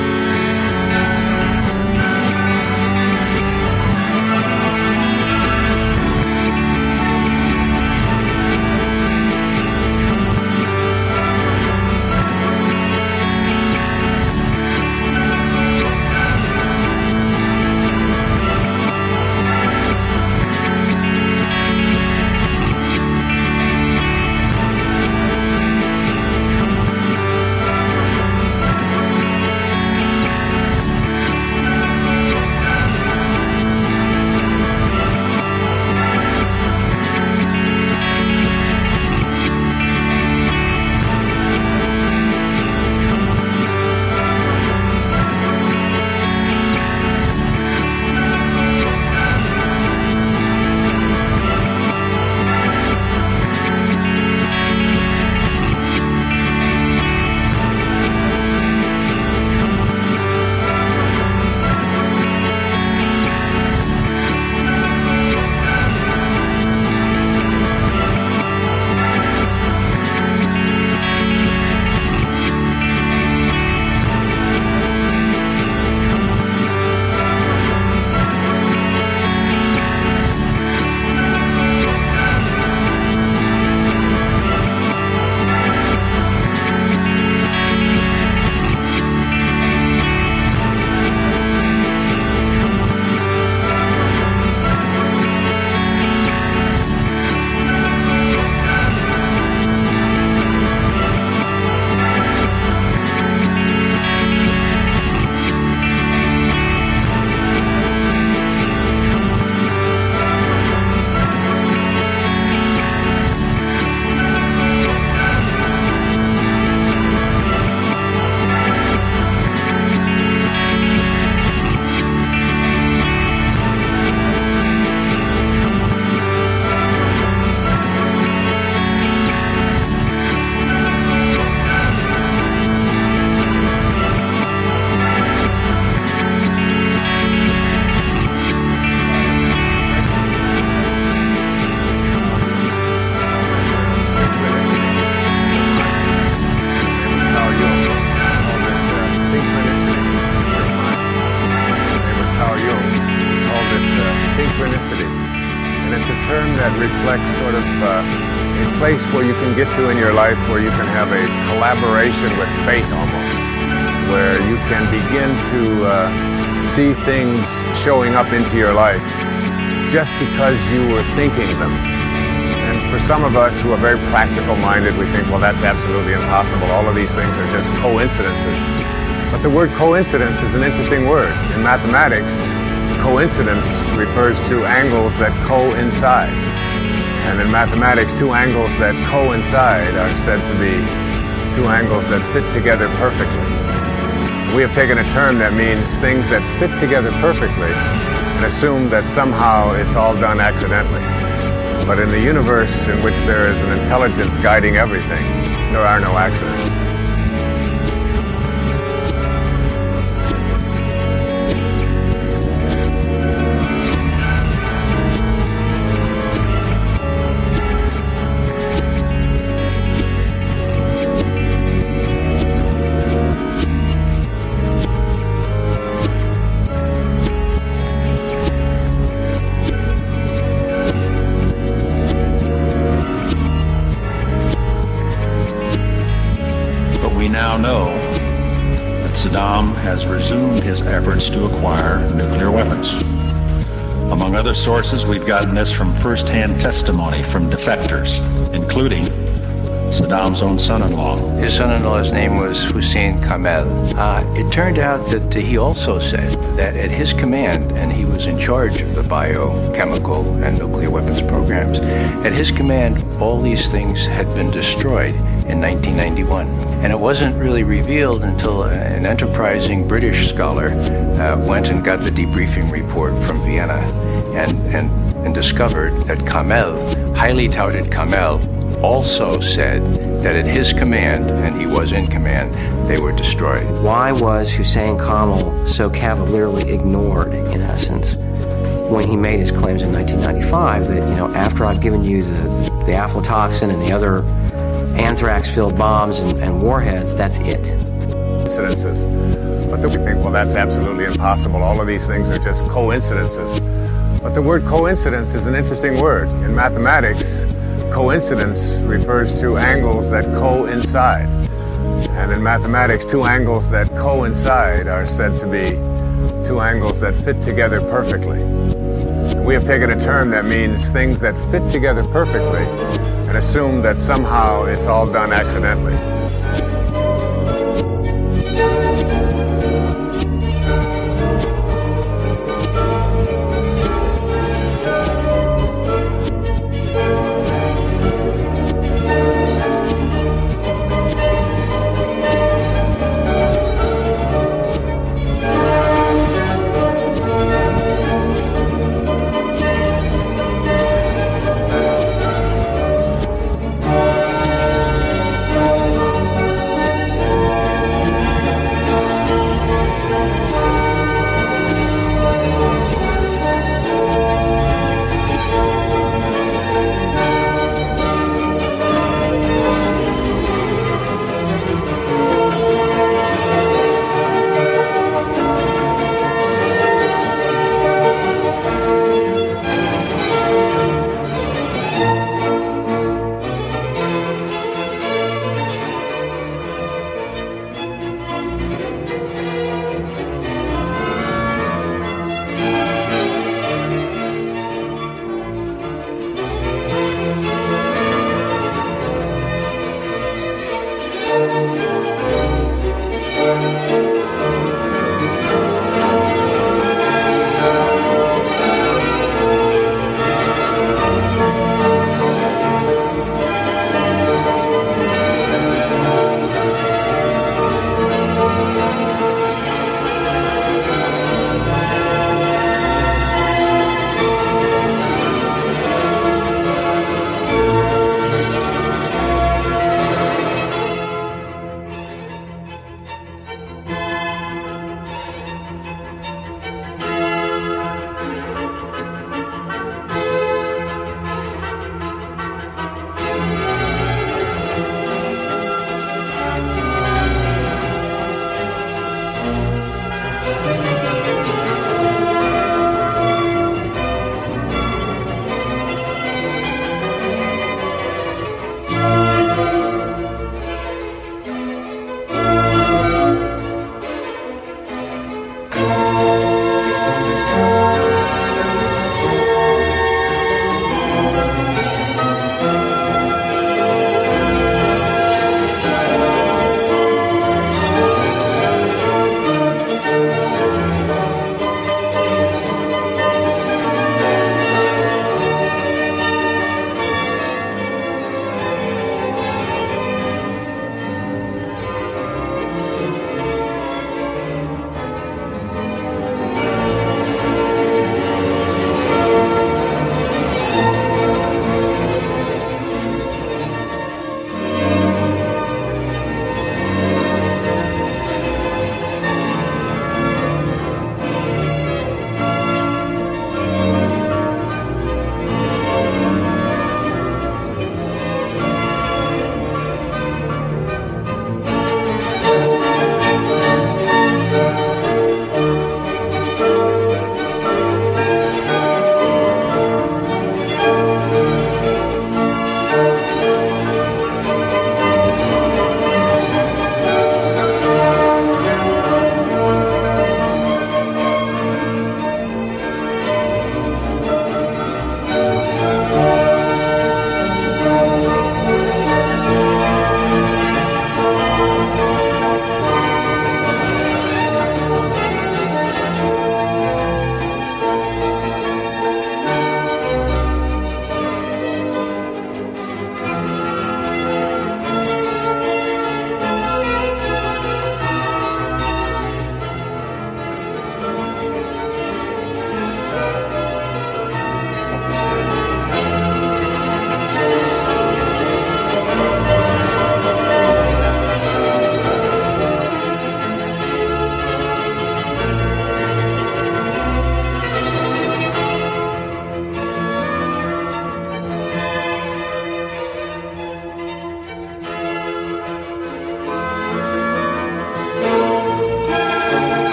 Up into your life just because you were thinking them. And for some of us who are very practical minded, we think, well, that's absolutely impossible. All of these things are just coincidences. But the word coincidence is an interesting word. In mathematics, coincidence refers to angles that coincide. And in mathematics, two angles that coincide are said to be two angles that fit together perfectly. We have taken a term that means things that fit together perfectly and assume that somehow it's all done accidentally. But in the universe in which there is an intelligence guiding everything, there are no accidents. Sources, we've gotten this from first-hand testimony from defectors, including Saddam's own son-in-law. His son-in-law's name was Hussein Kamel. Uh, it turned out that he also said that at his command, and he was in charge of the biochemical and nuclear weapons programs, at his command, all these things had been destroyed in 1991. And it wasn't really revealed until an enterprising British scholar uh, went and got the debriefing report from Vienna and, and, and discovered that Kamel, highly touted Kamel, also said that at his command, and he was in command, they were destroyed. Why was Hussein Kamel so cavalierly ignored, in essence, when he made his claims in 1995 that, you know, after I've given you the, the aflatoxin and the other anthrax-filled bombs and, and warheads, that's it? Coincidences. But then we think, well, that's absolutely impossible. All of these things are just coincidences. But the word coincidence is an interesting word. In mathematics, coincidence refers to angles that coincide. And in mathematics, two angles that coincide are said to be two angles that fit together perfectly. We have taken a term that means things that fit together perfectly and assume that somehow it's all done accidentally.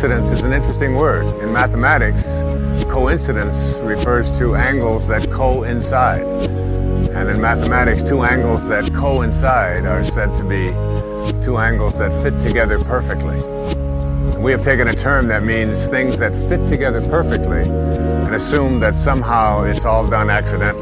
Coincidence is an interesting word. In mathematics, coincidence refers to angles that coincide. And in mathematics, two angles that coincide are said to be two angles that fit together perfectly. And we have taken a term that means things that fit together perfectly and assume that somehow it's all done accidentally.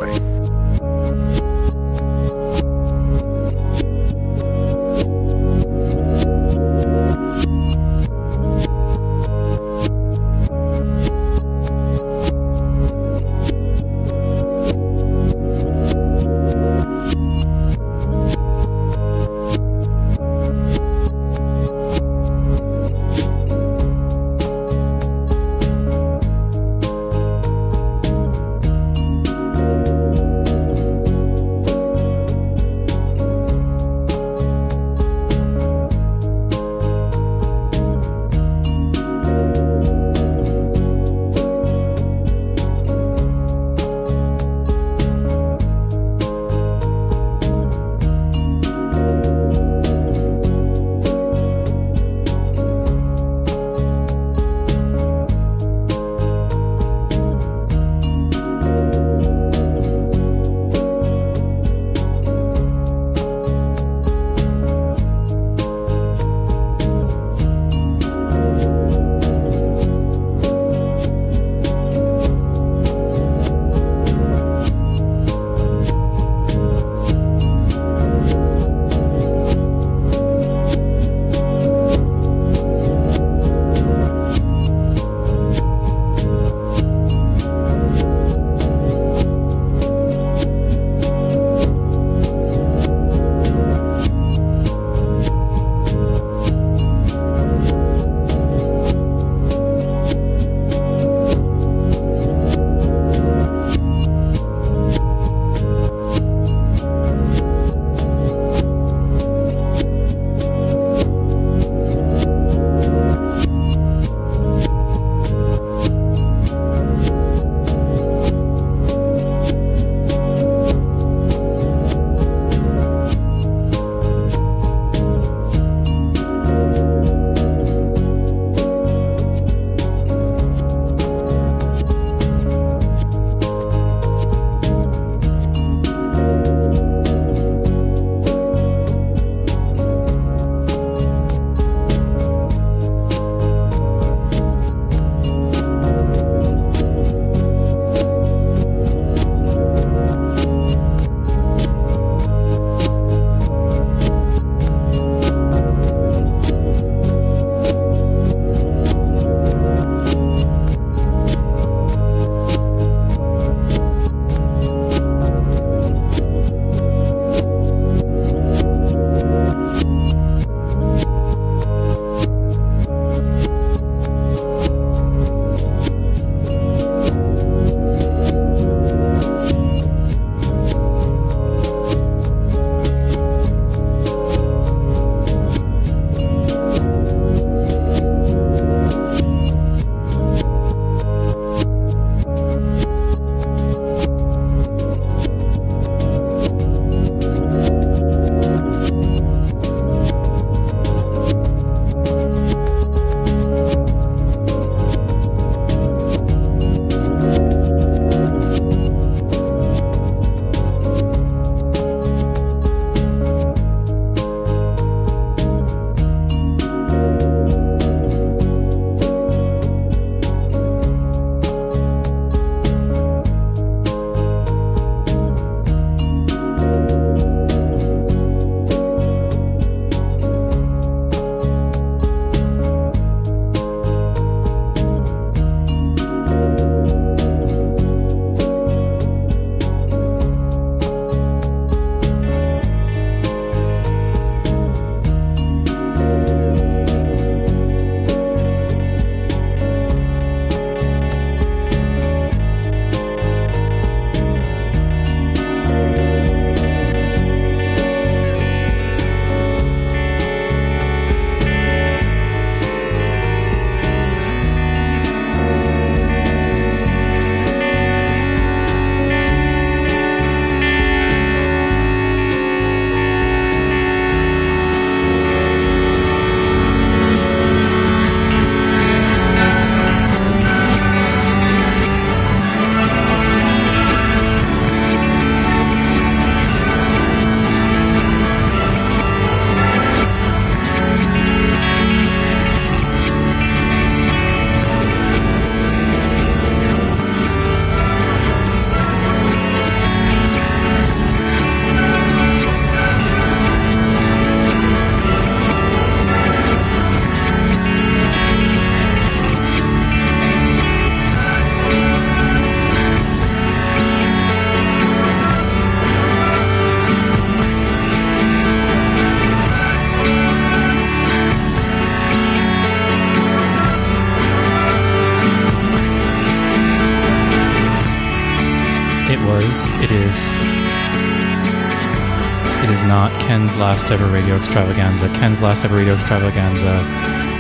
Last ever radio extravaganza. Ken's last ever radio extravaganza,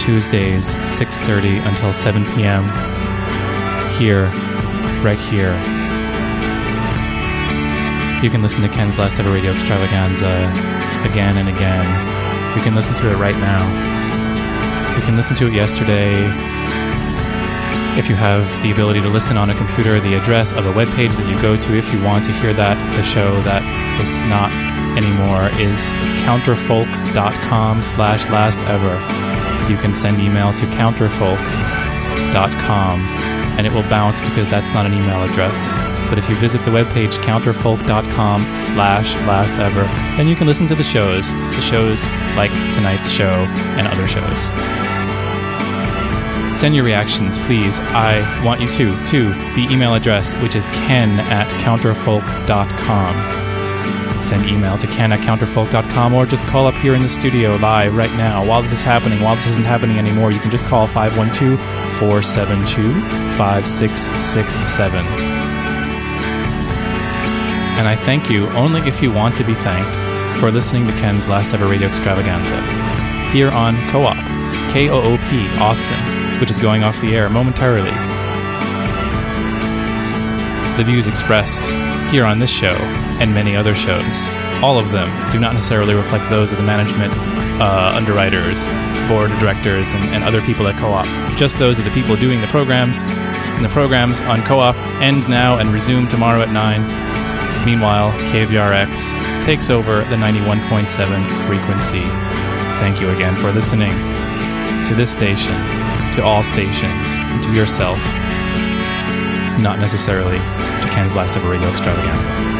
Tuesdays 6:30 until 7 p.m. here, right here. You can listen to Ken's last ever radio extravaganza again and again. You can listen to it right now. You can listen to it yesterday, if you have the ability to listen on a computer, the address of a web page that you go to if you want to hear that, the show that is not anymore is counterfolk.com slash last ever. You can send email to counterfolk.com and it will bounce because that's not an email address. But if you visit the webpage counterfolk.com slash last ever, then you can listen to the shows, the shows like tonight's show and other shows send your reactions, please. I want you to, to the email address, which is ken at counterfolk.com. Send email to ken or just call up here in the studio live right now. While this is happening, while this isn't happening anymore, you can just call 512 472 5667. And I thank you only if you want to be thanked for listening to Ken's last ever radio extravaganza here on Co op, K O O P, Austin which is going off the air momentarily. The views expressed here on this show and many other shows, all of them do not necessarily reflect those of the management, uh, underwriters, board of directors, and, and other people at Co op. Just those of the people doing the programs, and the programs on Co op end now and resume tomorrow at 9. Meanwhile, KVRX takes over the 91.7 frequency. Thank you again for listening to this station to all stations, and to yourself, not necessarily to Ken's last ever radio extravaganza.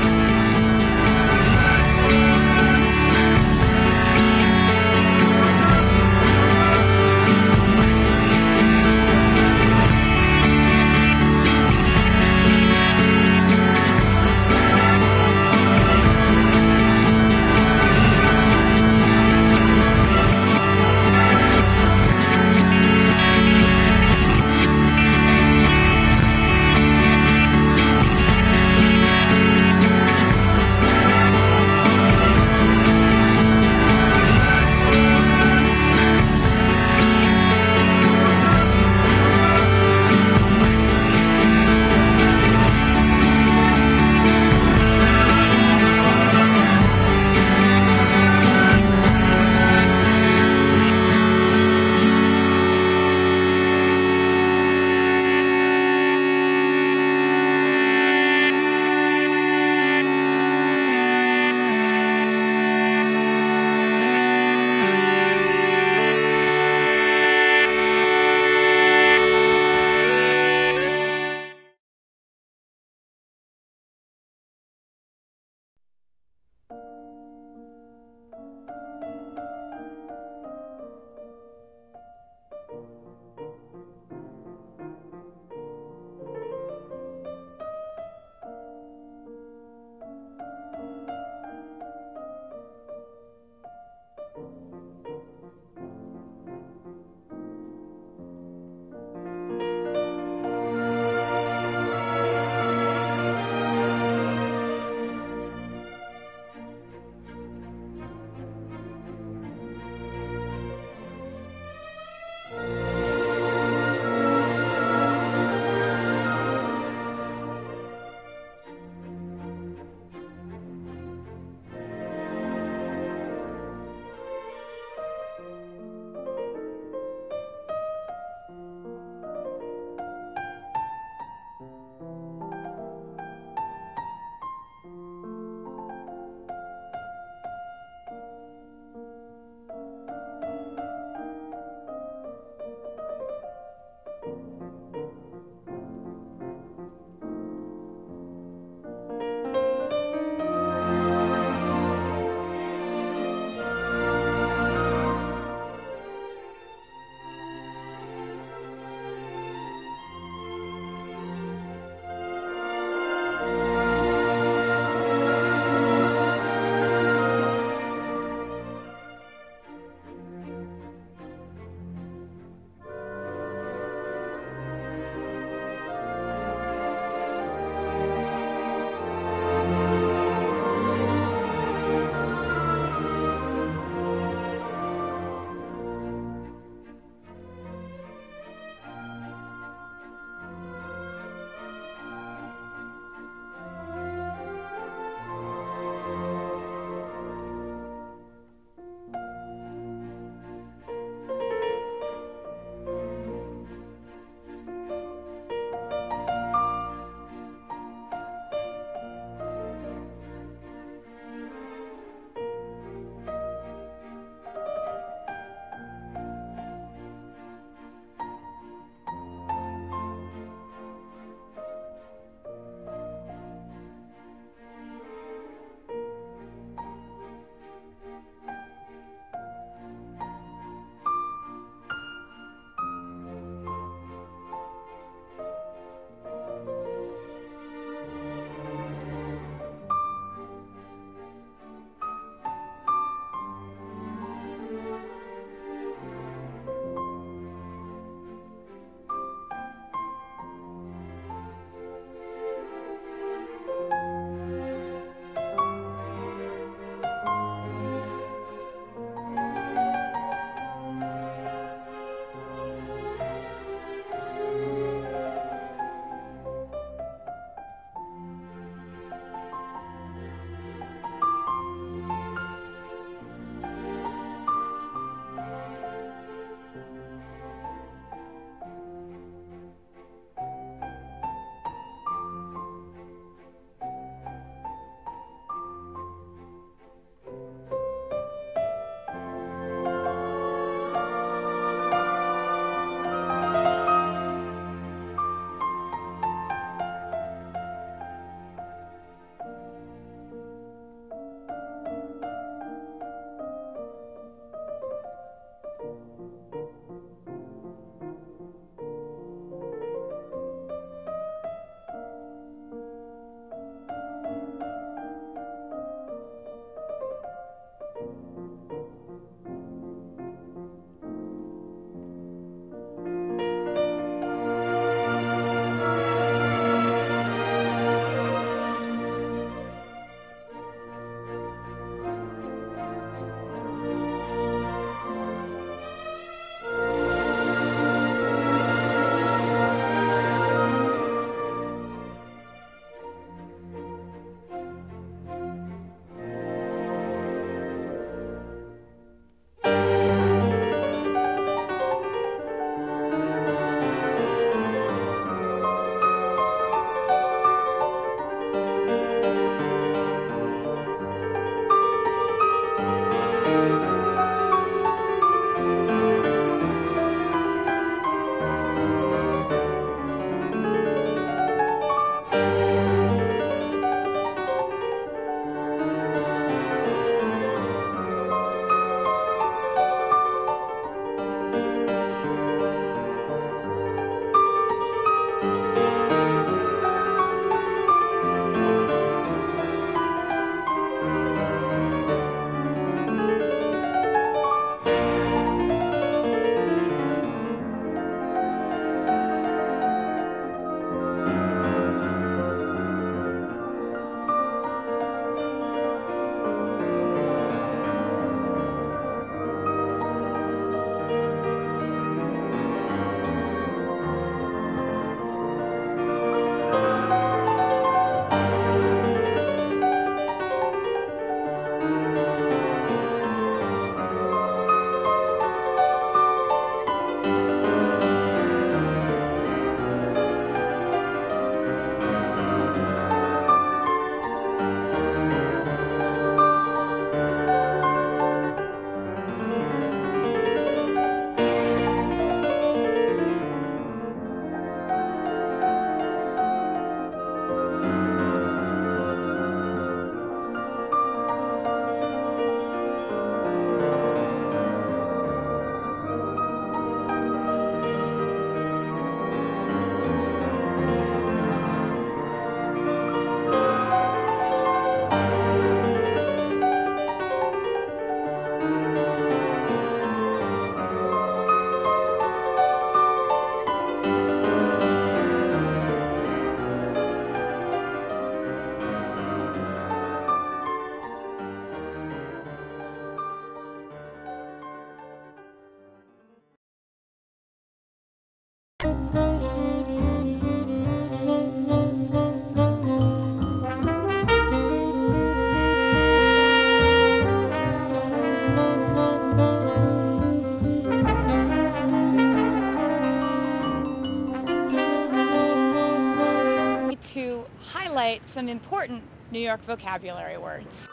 Some important New York vocabulary words.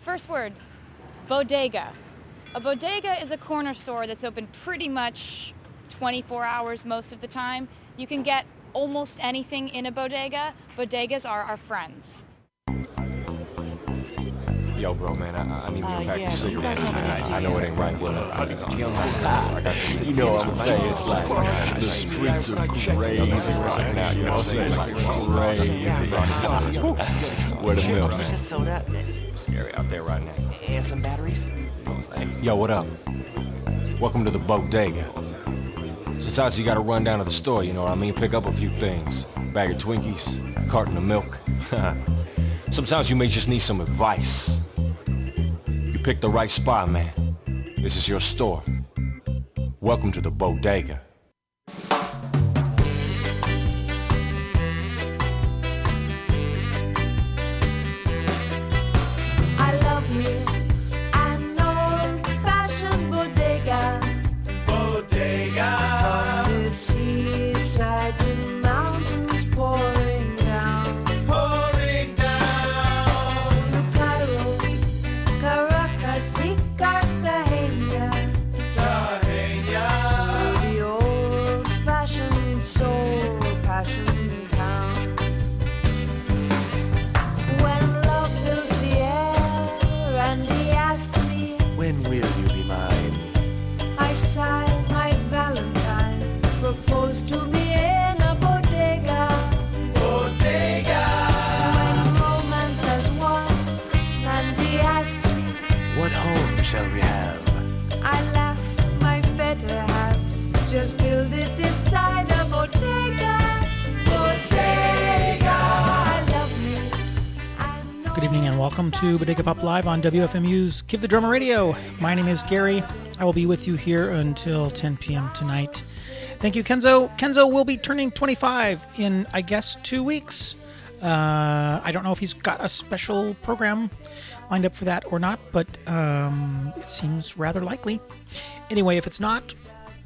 First word, bodega. A bodega is a corner store that's open pretty much 24 hours most of the time. You can get almost anything in a bodega. Bodegas are our friends. Yo, bro, man, I, I need me Uh, a pack yeah, of cigarettes, you man. I, I know it ain't right, but I, I, I got to You know what I'm saying? It's like the streets are crazy right now. You know what I'm saying? Like crazy. Where the milk, man? Soda Scary out there right now. and some batteries. Yo, what up? Welcome to the bodega. Sometimes you gotta run down to the store, you know what I mean? Pick up a few things. Bag of Twinkies, carton of milk. Sometimes you may just need some advice. You picked the right spot, man. This is your store. Welcome to the bodega. Welcome to Bodega Pop Live on WFMU's Give the Drummer Radio. My name is Gary. I will be with you here until 10 p.m. tonight. Thank you, Kenzo. Kenzo will be turning 25 in, I guess, two weeks. Uh, I don't know if he's got a special program lined up for that or not, but um, it seems rather likely. Anyway, if it's not,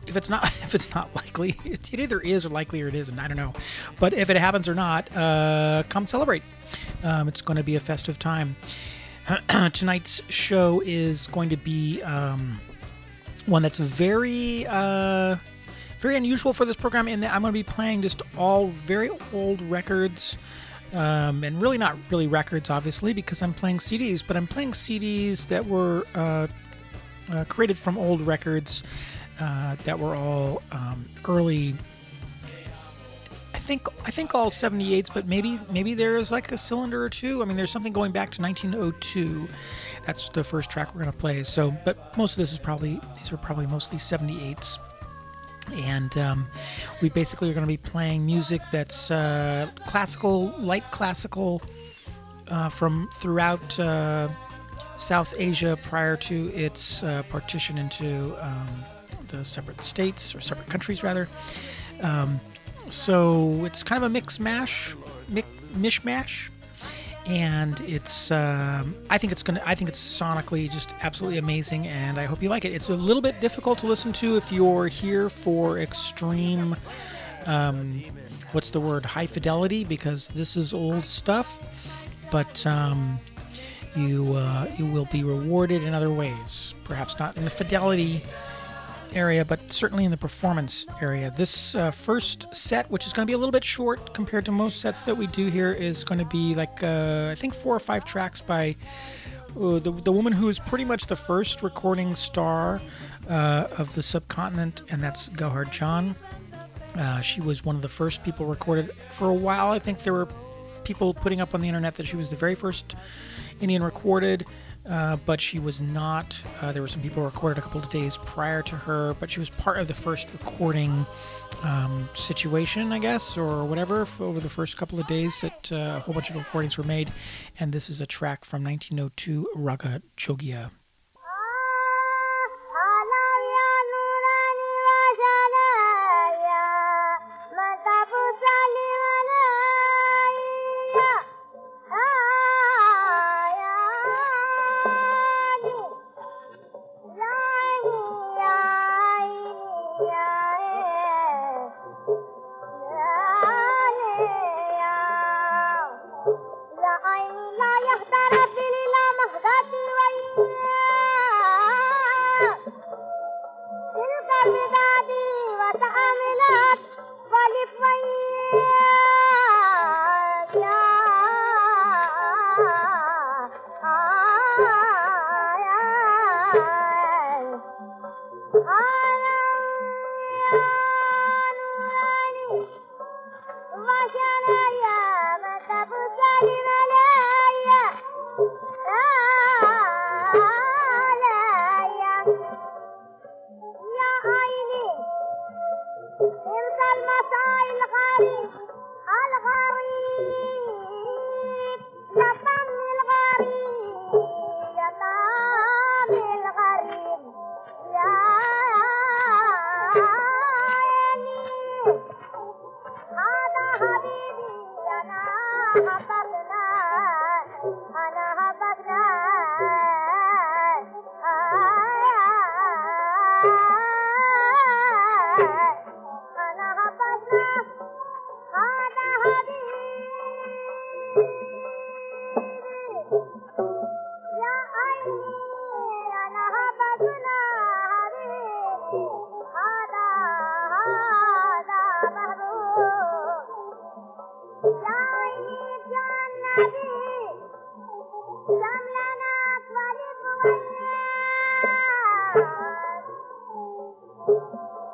if it's not, if it's not likely, it, it either is or likely or it isn't. I don't know. But if it happens or not, uh, come celebrate. Um, it's going to be a festive time. Tonight's show is going to be um, one that's very, uh, very unusual for this program in that I'm going to be playing just all very old records. Um, and really not really records, obviously, because I'm playing CDs, but I'm playing CDs that were uh, uh, created from old records uh, that were all um, early. I think I think all 78s, but maybe maybe there's like a cylinder or two. I mean, there's something going back to 1902. That's the first track we're gonna play. So, but most of this is probably these are probably mostly 78s. And um, we basically are going to be playing music that's uh, classical, light classical, uh, from throughout uh, South Asia prior to its uh, partition into um, separate states or separate countries, rather. Um, so it's kind of a mix mash, mi- mishmash, and it's. Um, I think it's gonna. I think it's sonically just absolutely amazing, and I hope you like it. It's a little bit difficult to listen to if you're here for extreme. Um, what's the word? High fidelity, because this is old stuff, but. Um, you uh, you will be rewarded in other ways. Perhaps not in the fidelity area, but certainly in the performance area. This uh, first set, which is going to be a little bit short compared to most sets that we do here, is going to be like uh, I think four or five tracks by uh, the the woman who is pretty much the first recording star uh, of the subcontinent, and that's Gauhar Jaan. Uh, she was one of the first people recorded for a while. I think there were people putting up on the internet that she was the very first Indian recorded, uh, but she was not. Uh, there were some people recorded a couple of days prior to her, but she was part of the first recording um, situation, I guess, or whatever, over the first couple of days that uh, a whole bunch of recordings were made. And this is a track from 1902, Raga Jogia.